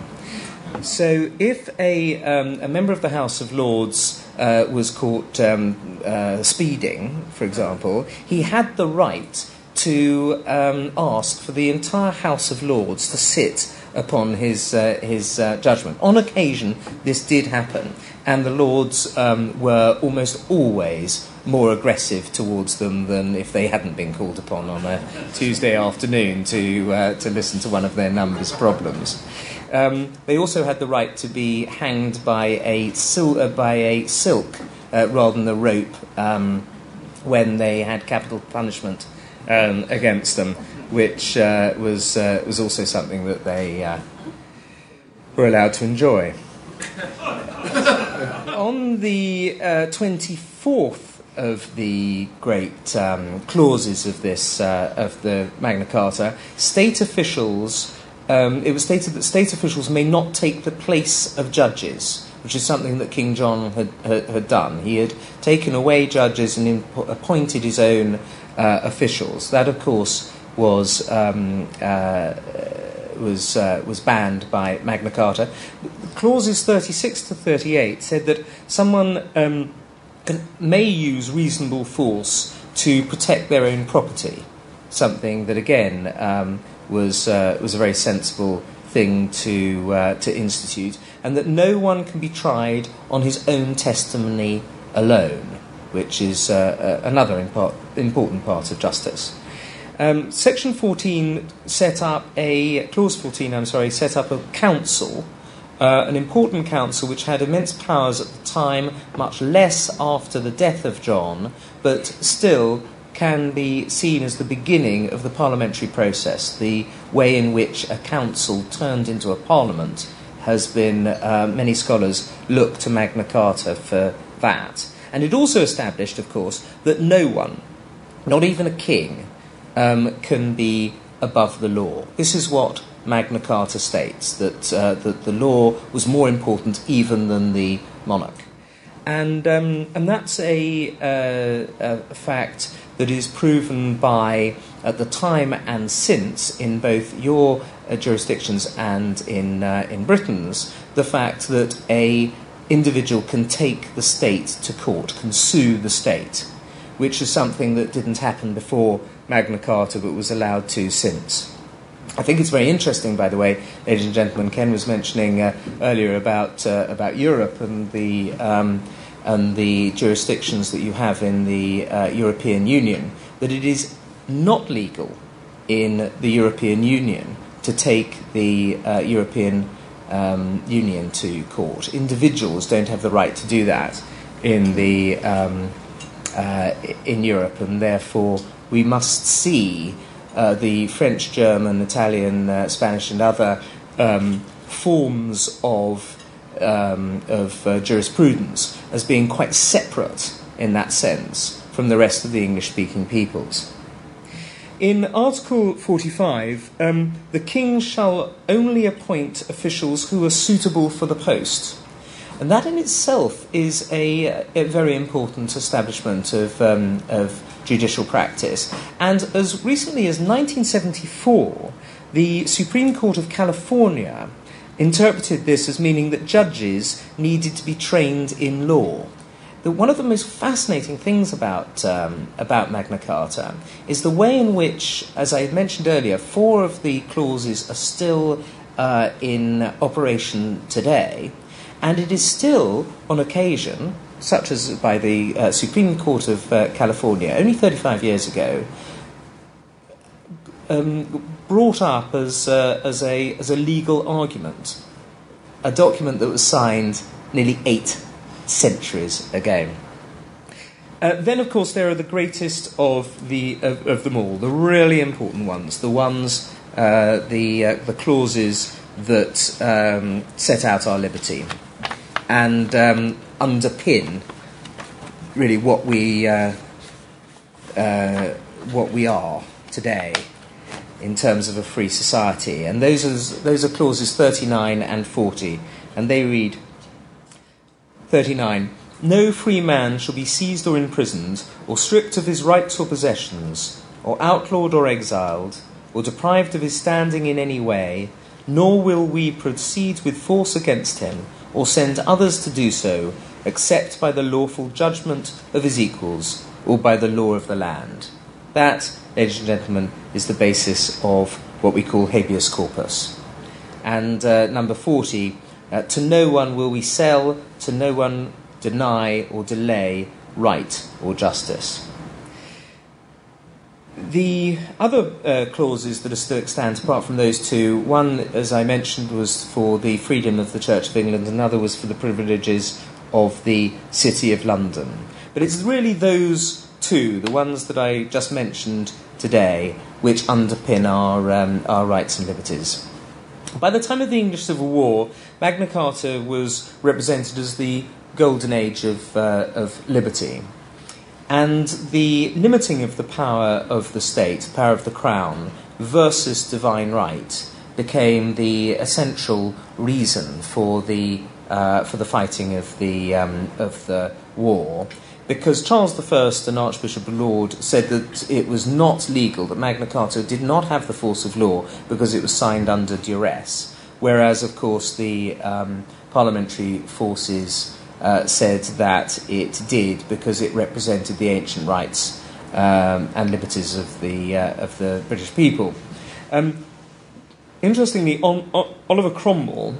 So, if a, um, a member of the House of Lords uh, was caught um, uh, speeding, for example, he had the right to um, ask for the entire House of Lords to sit upon his, uh, his uh, judgment. On occasion, this did happen, and the Lords um, were almost always more aggressive towards them than if they hadn't been called upon on a Tuesday afternoon to, uh, to listen to one of their numbers problems. Um, they also had the right to be hanged by a, sil- uh, by a silk uh, rather than a rope um, when they had capital punishment um, against them, which uh, was, uh, was also something that they uh, were allowed to enjoy. On the 24th of the great um, clauses of this uh, of the Magna Carta, state officials. Um, it was stated that state officials may not take the place of judges, which is something that King John had, had, had done. He had taken away judges and imp- appointed his own uh, officials. That, of course, was um, uh, was uh, was banned by Magna Carta. Clauses 36 to 38 said that someone um, can, may use reasonable force to protect their own property, something that again um, was uh, was a very sensible thing to uh, to institute, and that no one can be tried on his own testimony alone, which is uh, another import, important part of justice. Um, Section 14 set up a clause 14. I'm sorry, set up a council uh, an important council which had immense powers at the time, much less after the death of John, but still can be seen as the beginning of the parliamentary process. The way in which a council turned into a parliament has been, uh, many scholars look to Magna Carta for that. And it also established, of course, that no one, not even a king, um, can be above the law. This is what Magna Carta states that, uh, that the law was more important even than the monarch. And, um, and that's a, uh, a fact that is proven by, at the time and since, in both your jurisdictions and in, uh, in Britain's, the fact that a individual can take the state to court, can sue the state, which is something that didn't happen before Magna Carta but was allowed to since. I think it's very interesting, by the way, ladies and gentlemen. Ken was mentioning uh, earlier about uh, about Europe and the um, and the jurisdictions that you have in the uh, European Union. That it is not legal in the European Union to take the uh, European um, Union to court. Individuals don't have the right to do that in the um, uh, in Europe, and therefore we must see uh, the French, German, Italian, uh, Spanish, and other um, forms of, um, of uh, jurisprudence as being quite separate in that sense from the rest of the English speaking peoples. In Article 45, um, the King shall only appoint officials who are suitable for the post. And that in itself is a, a very important establishment of, um, of judicial practice. And as recently as 1974, the Supreme Court of California interpreted this as meaning that judges needed to be trained in law. That one of the most fascinating things about, um, about Magna Carta is the way in which, as I mentioned earlier, four of the clauses are still uh, in operation today, and it is still, on occasion, such as by the uh, Supreme Court of uh, California only 35 years ago, um, brought up as, uh, as, a, as a legal argument, a document that was signed nearly eight centuries ago. Uh, then, of course, there are the greatest of, the, of, of them all, the really important ones, the ones, uh, the, uh, the clauses that um, set out our liberty. And um, underpin really what we uh, uh, what we are today in terms of a free society. And those are, those are clauses 39 and 40. And they read 39. No free man shall be seized or imprisoned, or stripped of his rights or possessions, or outlawed or exiled, or deprived of his standing in any way, nor will we proceed with force against him, or send others to do so, except by the lawful judgment of his equals or by the law of the land. That, ladies and gentlemen, is the basis of what we call habeas corpus. And uh, number 40, uh, to no one will we sell, to no one deny or delay right or justice. The other uh, clauses that are still extant, apart from those two, one, as I mentioned, was for the freedom of the Church of England, another was for the privileges of the City of London. But it's really those two, the ones that I just mentioned today, which underpin our, um, our rights and liberties. By the time of the English Civil War, Magna Carta was represented as the golden age of, uh, of liberty. And the limiting of the power of the state, power of the crown, versus divine right became the essential reason for the uh, for the fighting of the, um, of the war because Charles I and Archbishop Laud said that it was not legal, that Magna Carta did not have the force of law because it was signed under duress, whereas, of course, the um, parliamentary forces uh, said that it did because it represented the ancient rights um, and liberties of the, uh, of the British people. Um, interestingly, on, on, Oliver Cromwell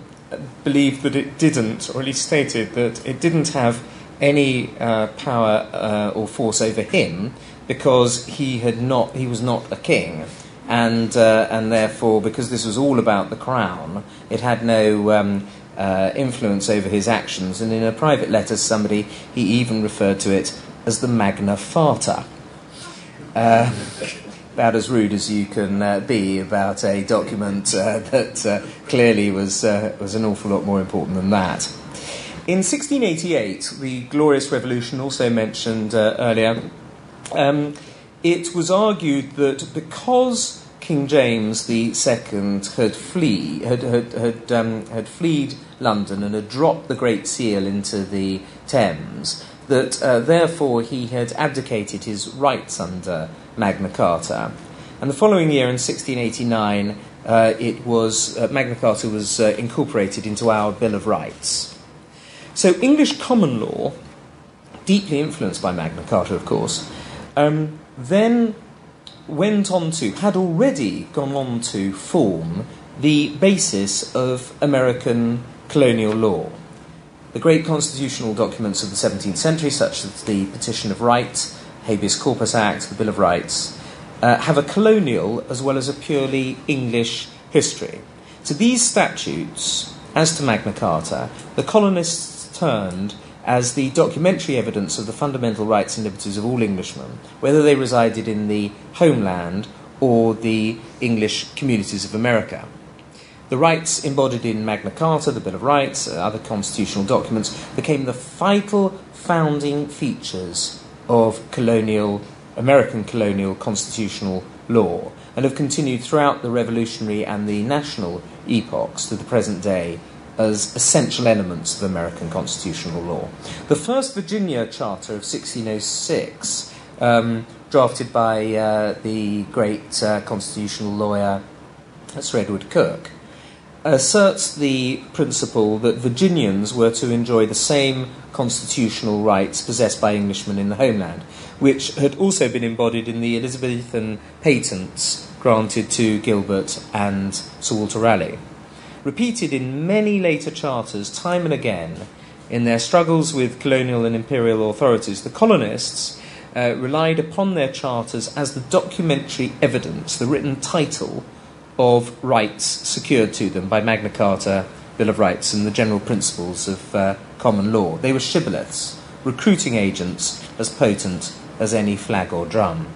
believed that it didn't, or at least stated that it didn't have any uh, power uh, or force over him because he had not, he was not a king, and uh, and therefore because this was all about the crown, it had no um, uh, influence over his actions, and in a private letter somebody, he even referred to it as the Magna Farta. Uh, about as rude as you can uh, be about a document uh, that uh, clearly was, uh, was an awful lot more important than that. In 1688, the Glorious Revolution, also mentioned uh, earlier, um, it was argued that because King James II had flee had had had, um, had fled London and had dropped the Great Seal into the Thames, that uh, therefore he had abdicated his rights under Magna Carta. And the following year, in 1689, uh, it was uh, Magna Carta was uh, incorporated into our Bill of Rights. So English common law, deeply influenced by Magna Carta, of course, um, then went on to, had already gone on to form the basis of American colonial law. The great constitutional documents of the 17th century, such as the Petition of Right, Habeas Corpus Act, the Bill of Rights, uh, have a colonial as well as a purely English history. To these statutes, as to Magna Carta, the colonists turned as the documentary evidence of the fundamental rights and liberties of all Englishmen, whether they resided in the homeland or the English communities of America. The rights embodied in Magna Carta, the Bill of Rights, uh, other constitutional documents became the vital founding features of colonial American colonial constitutional law and have continued throughout the revolutionary and the national epochs to the present day as essential elements of American constitutional law. The first Virginia Charter of 1606, um, drafted by uh, the great uh, constitutional lawyer Sir Edward Coke, asserts the principle that Virginians were to enjoy the same constitutional rights possessed by Englishmen in the homeland, which had also been embodied in the Elizabethan patents granted to Gilbert and Sir Walter Raleigh repeated in many later charters time and again in their struggles with colonial and imperial authorities, the colonists uh, relied upon their charters as the documentary evidence, the written title of rights secured to them by Magna Carta, Bill of Rights, and the general principles of uh, common law. They were shibboleths, recruiting agents as potent as any flag or drum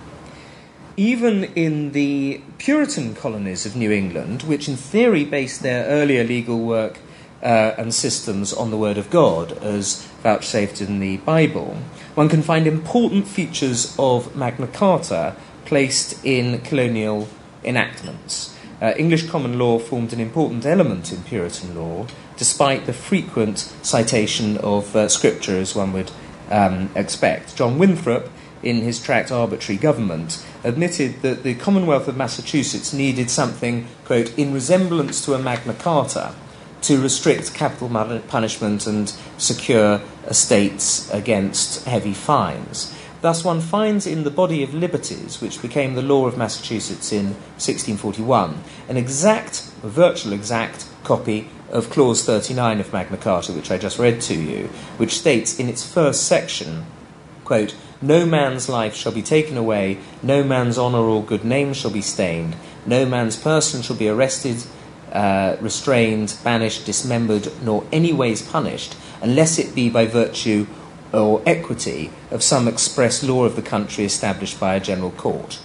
even in the Puritan colonies of New England, which in theory based their earlier legal work uh, and systems on the Word of God, as vouchsafed in the Bible, one can find important features of Magna Carta placed in colonial enactments. Uh, English common law formed an important element in Puritan law, despite the frequent citation of uh, scripture, as one would um, expect. John Winthrop in his tract Arbitrary Government, admitted that the Commonwealth of Massachusetts needed something, quote, in resemblance to a Magna Carta to restrict capital punishment and secure estates against heavy fines. Thus, one finds in the Body of Liberties, which became the law of Massachusetts in 1641, an exact, a virtual exact copy of Clause 39 of Magna Carta, which I just read to you, which states in its first section, quote, no man's life shall be taken away, no man's honour or good name shall be stained, no man's person shall be arrested, uh, restrained, banished, dismembered, nor anyways punished, unless it be by virtue or equity of some express law of the country established by a general court.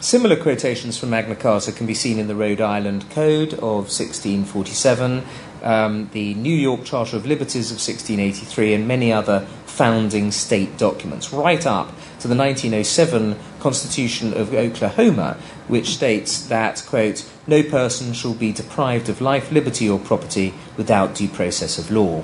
Similar quotations from Magna Carta can be seen in the Rhode Island Code of 1647, um, the New York Charter of Liberties of 1683, and many other founding state documents, right up to the 1907 Constitution of Oklahoma, which states that, quote, no person shall be deprived of life, liberty, or property without due process of law.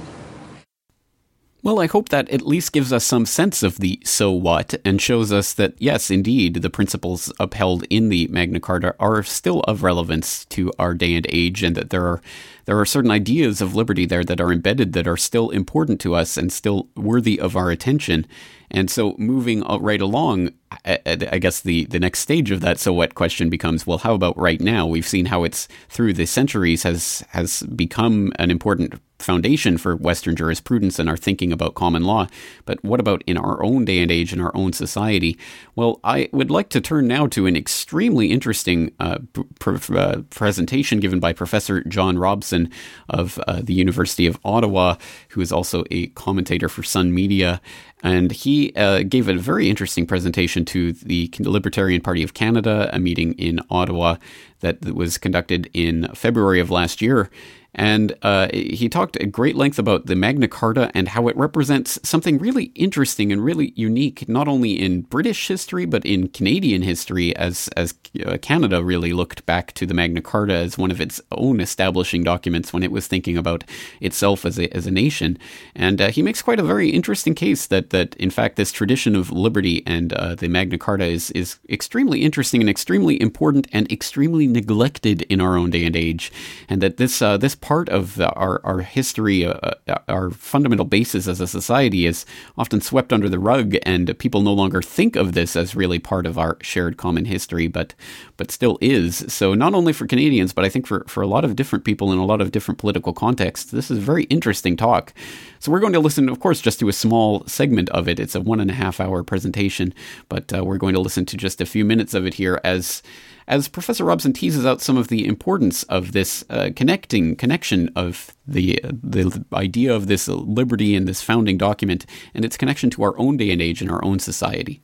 Well, I hope that at least gives us some sense of the so what and shows us that, yes, indeed, the principles upheld in the Magna Carta are still of relevance to our day and age, and that there are there are certain ideas of liberty there that are embedded that are still important to us and still worthy of our attention. And so, moving right along, I guess the, the next stage of that so what question becomes well, how about right now? We've seen how it's through the centuries has has become an important foundation for Western jurisprudence and our thinking about common law. But what about in our own day and age, in our own society? Well, I would like to turn now to an extremely interesting uh, pr- uh, presentation given by Professor John Robson of uh, the University of Ottawa, who is also a commentator for Sun Media. And he uh, gave a very interesting presentation to the Libertarian Party of Canada, a meeting in Ottawa that was conducted in February of last year. And uh, he talked at great length about the Magna Carta and how it represents something really interesting and really unique, not only in British history but in Canadian history, as as uh, Canada really looked back to the Magna Carta as one of its own establishing documents when it was thinking about itself as a as a nation. And uh, he makes quite a very interesting case that that in fact this tradition of liberty and uh, the Magna Carta is is extremely interesting and extremely important and extremely neglected in our own day and age, and that this uh, this part of our, our history, uh, uh, our fundamental basis as a society is often swept under the rug, and people no longer think of this as really part of our shared common history, but but still is. So not only for Canadians, but I think for, for a lot of different people in a lot of different political contexts, this is a very interesting talk. So we're going to listen, of course, just to a small segment of it. It's a one and a half hour presentation, but uh, we're going to listen to just a few minutes of it here as as Professor Robson teases out some of the importance of this uh, connecting connection of the the idea of this liberty in this founding document and its connection to our own day and age and our own society.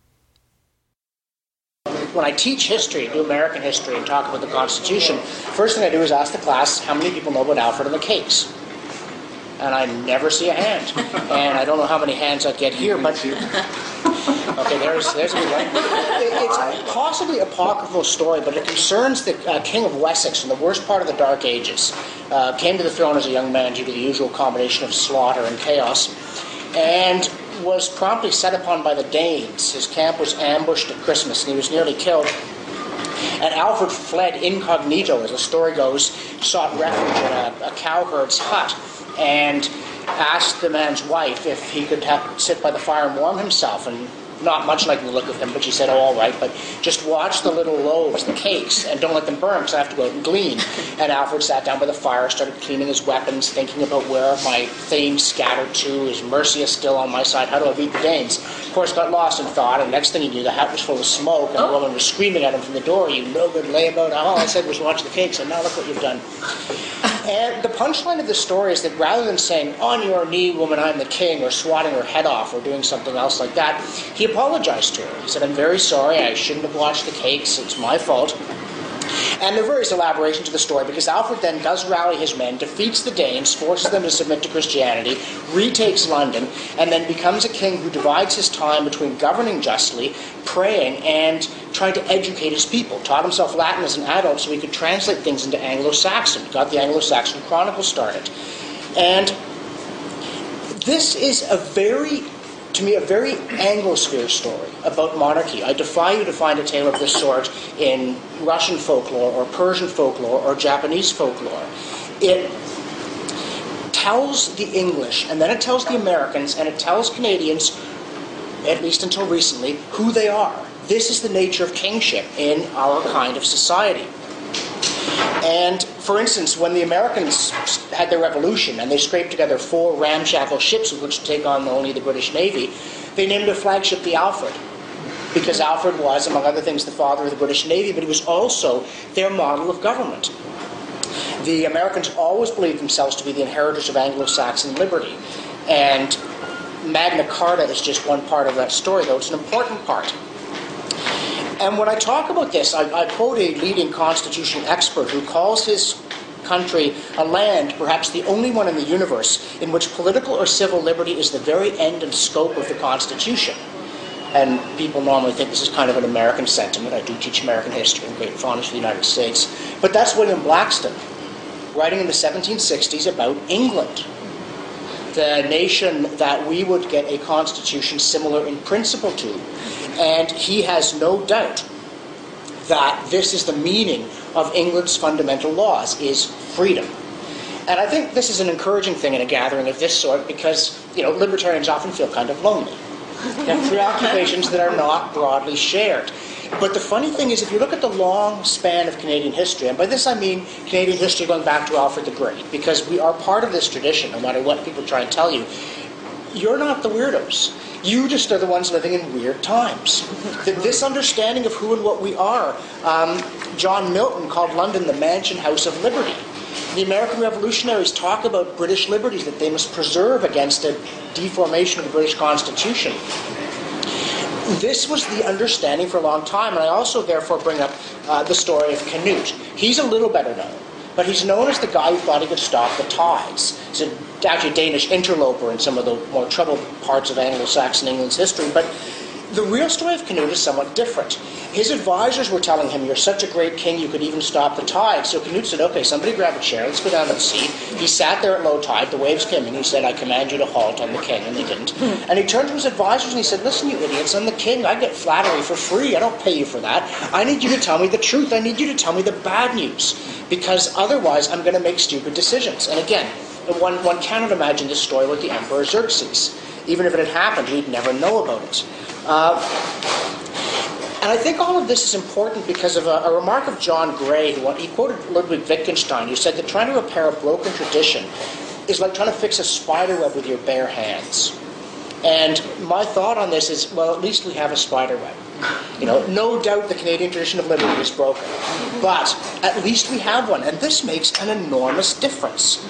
When I teach history, do American history, and talk about the Constitution, first thing I do is ask the class how many people know about Alfred and the Cakes and I never see a hand. And I don't know how many hands I'd get here, but okay, there's there's a good one. It's possibly apocryphal story, but it concerns the uh, King of Wessex in the worst part of the Dark Ages. Uh, came to the throne as a young man due to the usual combination of slaughter and chaos, and was promptly set upon by the Danes. His camp was ambushed at Christmas, and he was nearly killed. And Alfred fled incognito, as the story goes, sought refuge in a, a cowherd's hut and asked the man's wife if he could have, sit by the fire and warm himself. And not much like the look of him, but she said, "Oh, all right, but just watch the little loaves, the cakes, and don't let them burn because I have to go out and glean." And Alfred sat down by the fire, started cleaning his weapons, thinking about where my thanes scattered to. Is Mercia still on my side? How do I beat the Danes? Of course, got lost in thought, and next thing he knew, the hut was full of smoke, and oh. the woman was screaming at him from the door, "You no good layabout! All I said was watch the cakes, and now look what you've done." And the punchline of the story is that rather than saying, On your knee, woman, I'm the king, or swatting her head off, or doing something else like that, he apologized to her. He said, I'm very sorry, I shouldn't have watched the cakes, it's my fault. And there are various elaborations of the story because Alfred then does rally his men, defeats the Danes, forces them to submit to Christianity, retakes London, and then becomes a king who divides his time between governing justly, praying, and trying to educate his people. Taught himself Latin as an adult so he could translate things into Anglo Saxon. Got the Anglo Saxon Chronicle started. And this is a very to me, a very Anglosphere story about monarchy. I defy you to find a tale of this sort in Russian folklore or Persian folklore or Japanese folklore. It tells the English, and then it tells the Americans, and it tells Canadians, at least until recently, who they are. This is the nature of kingship in our kind of society. And for instance, when the Americans had their revolution and they scraped together four ramshackle ships with which to take on only the British Navy, they named their flagship the Alfred. Because Alfred was, among other things, the father of the British Navy, but he was also their model of government. The Americans always believed themselves to be the inheritors of Anglo Saxon liberty. And Magna Carta is just one part of that story, though it's an important part. And when I talk about this, I, I quote a leading constitution expert who calls his country a land, perhaps the only one in the universe, in which political or civil liberty is the very end and scope of the Constitution. And people normally think this is kind of an American sentiment. I do teach American history and great fondness for the United States. But that's William Blackstone, writing in the 1760s about England, the nation that we would get a constitution similar in principle to and he has no doubt that this is the meaning of England's fundamental laws is freedom. And I think this is an encouraging thing in a gathering of this sort because, you know, libertarians often feel kind of lonely. They have preoccupations that are not broadly shared. But the funny thing is, if you look at the long span of Canadian history, and by this I mean Canadian history going back to Alfred the Great, because we are part of this tradition, no matter what people try and tell you, you're not the weirdos. You just are the ones living in weird times. this understanding of who and what we are, um, John Milton called London the mansion house of liberty. The American revolutionaries talk about British liberties that they must preserve against a deformation of the British Constitution. This was the understanding for a long time, and I also therefore bring up uh, the story of Canute. He's a little better known, but he's known as the guy who thought he could stop the tides. He's a actually a Danish interloper in some of the more troubled parts of Anglo-Saxon England's history. But the real story of Canute is somewhat different. His advisors were telling him, You're such a great king, you could even stop the tide. So Canute said, Okay, somebody grab a chair, let's go down to the sea. He sat there at low tide, the waves came in, he said, I command you to halt, I'm the king, and they didn't. and he turned to his advisors and he said, Listen, you idiots, I'm the king, I get flattery for free, I don't pay you for that. I need you to tell me the truth, I need you to tell me the bad news, because otherwise I'm going to make stupid decisions. And again, one, one cannot imagine this story with the Emperor Xerxes. Even if it had happened, we'd never know about it. Uh, and I think all of this is important because of a, a remark of John Gray. Who, he quoted Ludwig Wittgenstein, who said that trying to repair a broken tradition is like trying to fix a spider web with your bare hands. And my thought on this is, well, at least we have a spider web. You know, no doubt the Canadian tradition of liberty is broken, but at least we have one, and this makes an enormous difference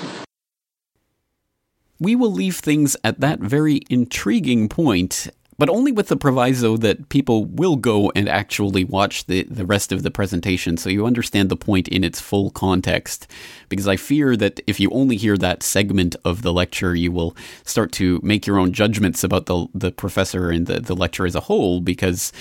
we will leave things at that very intriguing point but only with the proviso that people will go and actually watch the, the rest of the presentation so you understand the point in its full context. Because I fear that if you only hear that segment of the lecture, you will start to make your own judgments about the, the professor and the, the lecture as a whole, because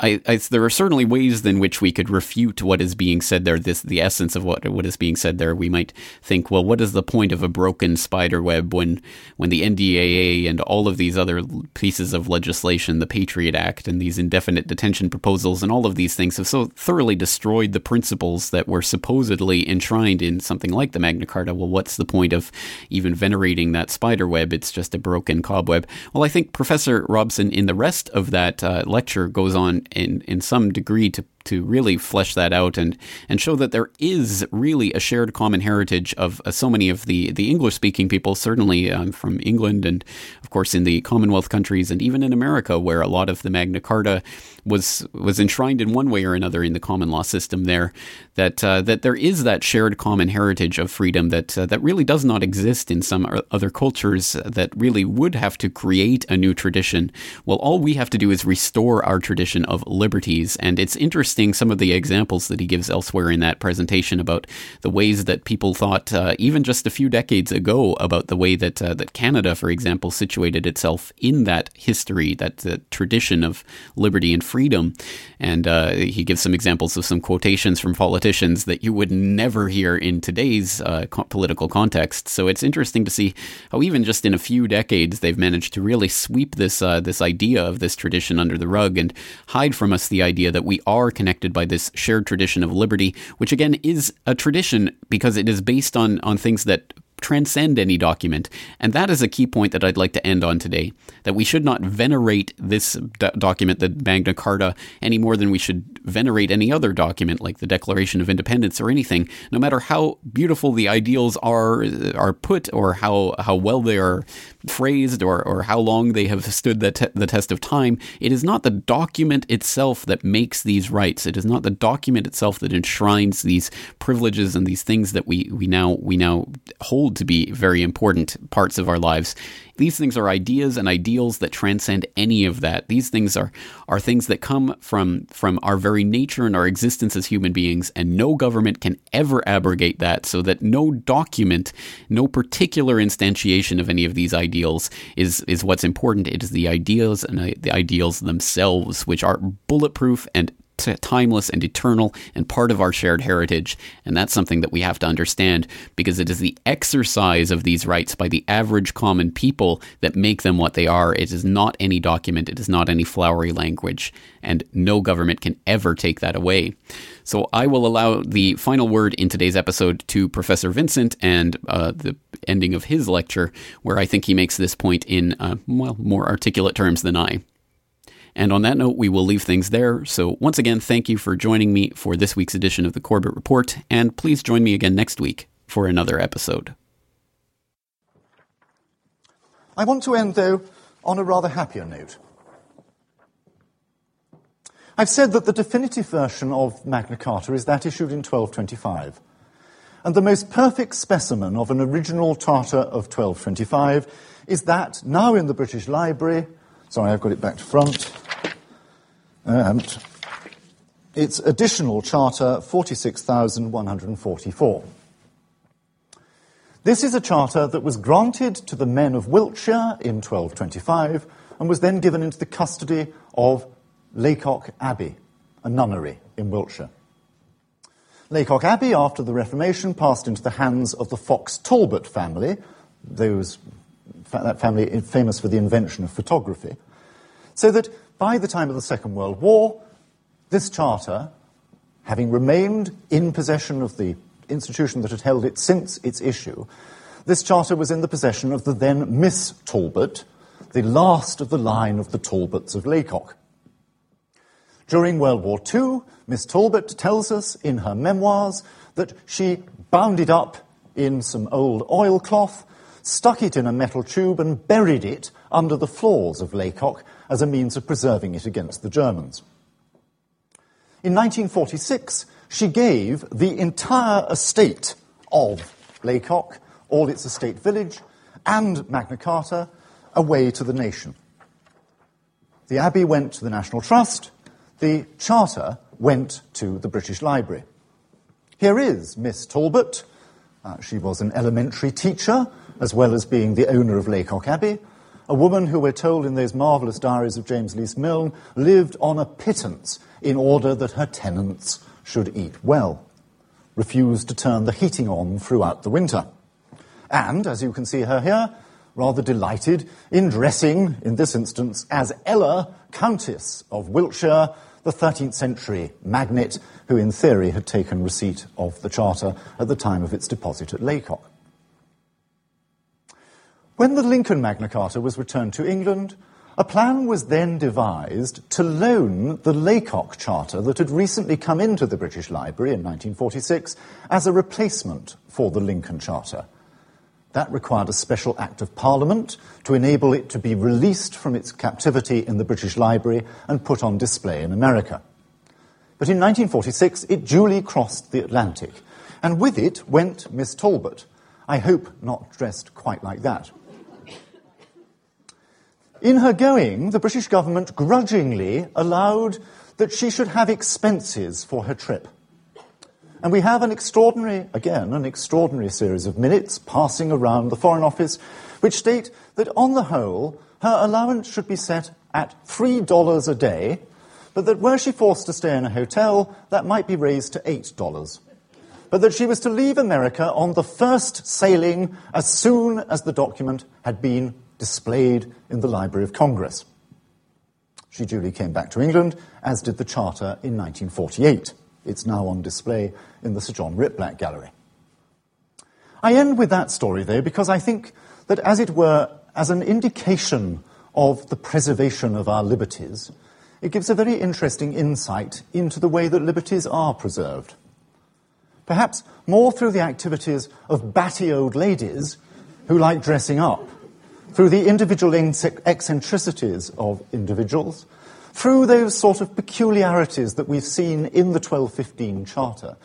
I, I, there are certainly ways in which we could refute what is being said there. This the essence of what what is being said there. We might think, well, what is the point of a broken spider web when when the NDAA and all of these other pieces of legislation, the Patriot Act and these indefinite detention proposals and all of these things have so thoroughly destroyed the principles that were supposedly enshrined in something like the Magna Carta. Well, what's the point of even venerating that spider web? It's just a broken cobweb. Well, I think Professor Robson in the rest of that uh, lecture goes on in in some degree to to really flesh that out and and show that there is really a shared common heritage of uh, so many of the the English speaking people, certainly um, from England and of course in the Commonwealth countries and even in America, where a lot of the Magna Carta was was enshrined in one way or another in the common law system there. That uh, that there is that shared common heritage of freedom that uh, that really does not exist in some other cultures that really would have to create a new tradition. Well, all we have to do is restore our tradition of liberties, and it's interesting interesting some of the examples that he gives elsewhere in that presentation about the ways that people thought, uh, even just a few decades ago, about the way that uh, that Canada, for example, situated itself in that history, that tradition of liberty and freedom. And uh, he gives some examples of some quotations from politicians that you would never hear in today's uh, co- political context. So it's interesting to see how even just in a few decades they've managed to really sweep this uh, this idea of this tradition under the rug and hide from us the idea that we are connected connected by this shared tradition of liberty, which again is a tradition because it is based on, on things that transcend any document. And that is a key point that I'd like to end on today that we should not venerate this document, the Magna Carta, any more than we should venerate any other document like the Declaration of Independence or anything, no matter how beautiful the ideals are uh, are put or how, how well they are phrased or, or how long they have stood the, te- the test of time. It is not the document itself that makes these rights. It is not the document itself that enshrines these privileges and these things that we, we now we now hold hold to be very important parts of our lives. These things are ideas and ideals that transcend any of that. These things are are things that come from from our very nature and our existence as human beings, and no government can ever abrogate that. So that no document, no particular instantiation of any of these ideals is is what's important. It is the ideas and the ideals themselves, which are bulletproof and t- timeless and eternal and part of our shared heritage. And that's something that we have to understand because it is the exercise of these rights by the average common people that make them what they are. It is not any document, it is not any flowery language, and no government can ever take that away. So I will allow the final word in today's episode to Professor Vincent and uh, the ending of his lecture, where I think he makes this point in uh, well more articulate terms than I. And on that note, we will leave things there. So, once again, thank you for joining me for this week's edition of the Corbett Report, and please join me again next week for another episode. I want to end, though, on a rather happier note. I've said that the definitive version of Magna Carta is that issued in 1225. And the most perfect specimen of an original Charter of 1225 is that now in the British Library. Sorry, I've got it back to front. It's additional Charter 46,144. This is a charter that was granted to the men of Wiltshire in 1225 and was then given into the custody of Lacock Abbey, a nunnery in Wiltshire. Lacock Abbey, after the Reformation, passed into the hands of the Fox Talbot family, those, that family famous for the invention of photography, so that by the time of the Second World War, this charter, having remained in possession of the institution that had held it since its issue, this charter was in the possession of the then Miss Talbot, the last of the line of the Talbots of Lacock. During World War II, Miss Talbot tells us in her memoirs that she bound it up in some old oilcloth, stuck it in a metal tube, and buried it under the floors of Lacock as a means of preserving it against the Germans. In 1946, she gave the entire estate of Lacock, all its estate village, and Magna Carta away to the nation. The Abbey went to the National Trust, the Charter went to the British Library. Here is Miss Talbot. Uh, she was an elementary teacher, as well as being the owner of Lacock Abbey, a woman who we're told in those marvellous diaries of James Lees Milne lived on a pittance in order that her tenants should eat well, refused to turn the heating on throughout the winter. And, as you can see her here, rather delighted in dressing, in this instance, as Ela, Countess of Wiltshire, the 13th century magnate who, in theory, had taken receipt of the charter at the time of its deposit at Lacock. When the Lincoln Magna Carta was returned to England, a plan was then devised to loan the Lacock Charter that had recently come into the British Library in 1946 as a replacement for the Lincoln Charter. That required a special act of Parliament to enable it to be released from its captivity in the British Library and put on display in America. But in 1946, it duly crossed the Atlantic, and with it went Miss Talbot. I hope not dressed quite like that. In her going, the British government grudgingly allowed that she should have expenses for her trip. And we have an extraordinary, again, an extraordinary series of minutes passing around the Foreign Office which state that on the whole, her allowance should be set at $3 a day, but that were she forced to stay in a hotel, that might be raised to $8. But that she was to leave America on the first sailing as soon as the document had been displayed in the Library of Congress. She duly came back to England, as did the Charter in 1948. It's now on display in the Sir John Ritblat Gallery. I end with that story, though, because I think that, as it were, as an indication of the preservation of our liberties, it gives a very interesting insight into the way that liberties are preserved. Perhaps more through the activities of batty old ladies who like dressing up, through the individual eccentricities of individuals, through those sort of peculiarities that we've seen in the 1215 Charter,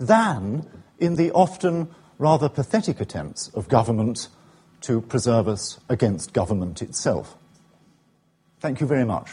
than in the often rather pathetic attempts of government to preserve us against government itself. Thank you very much.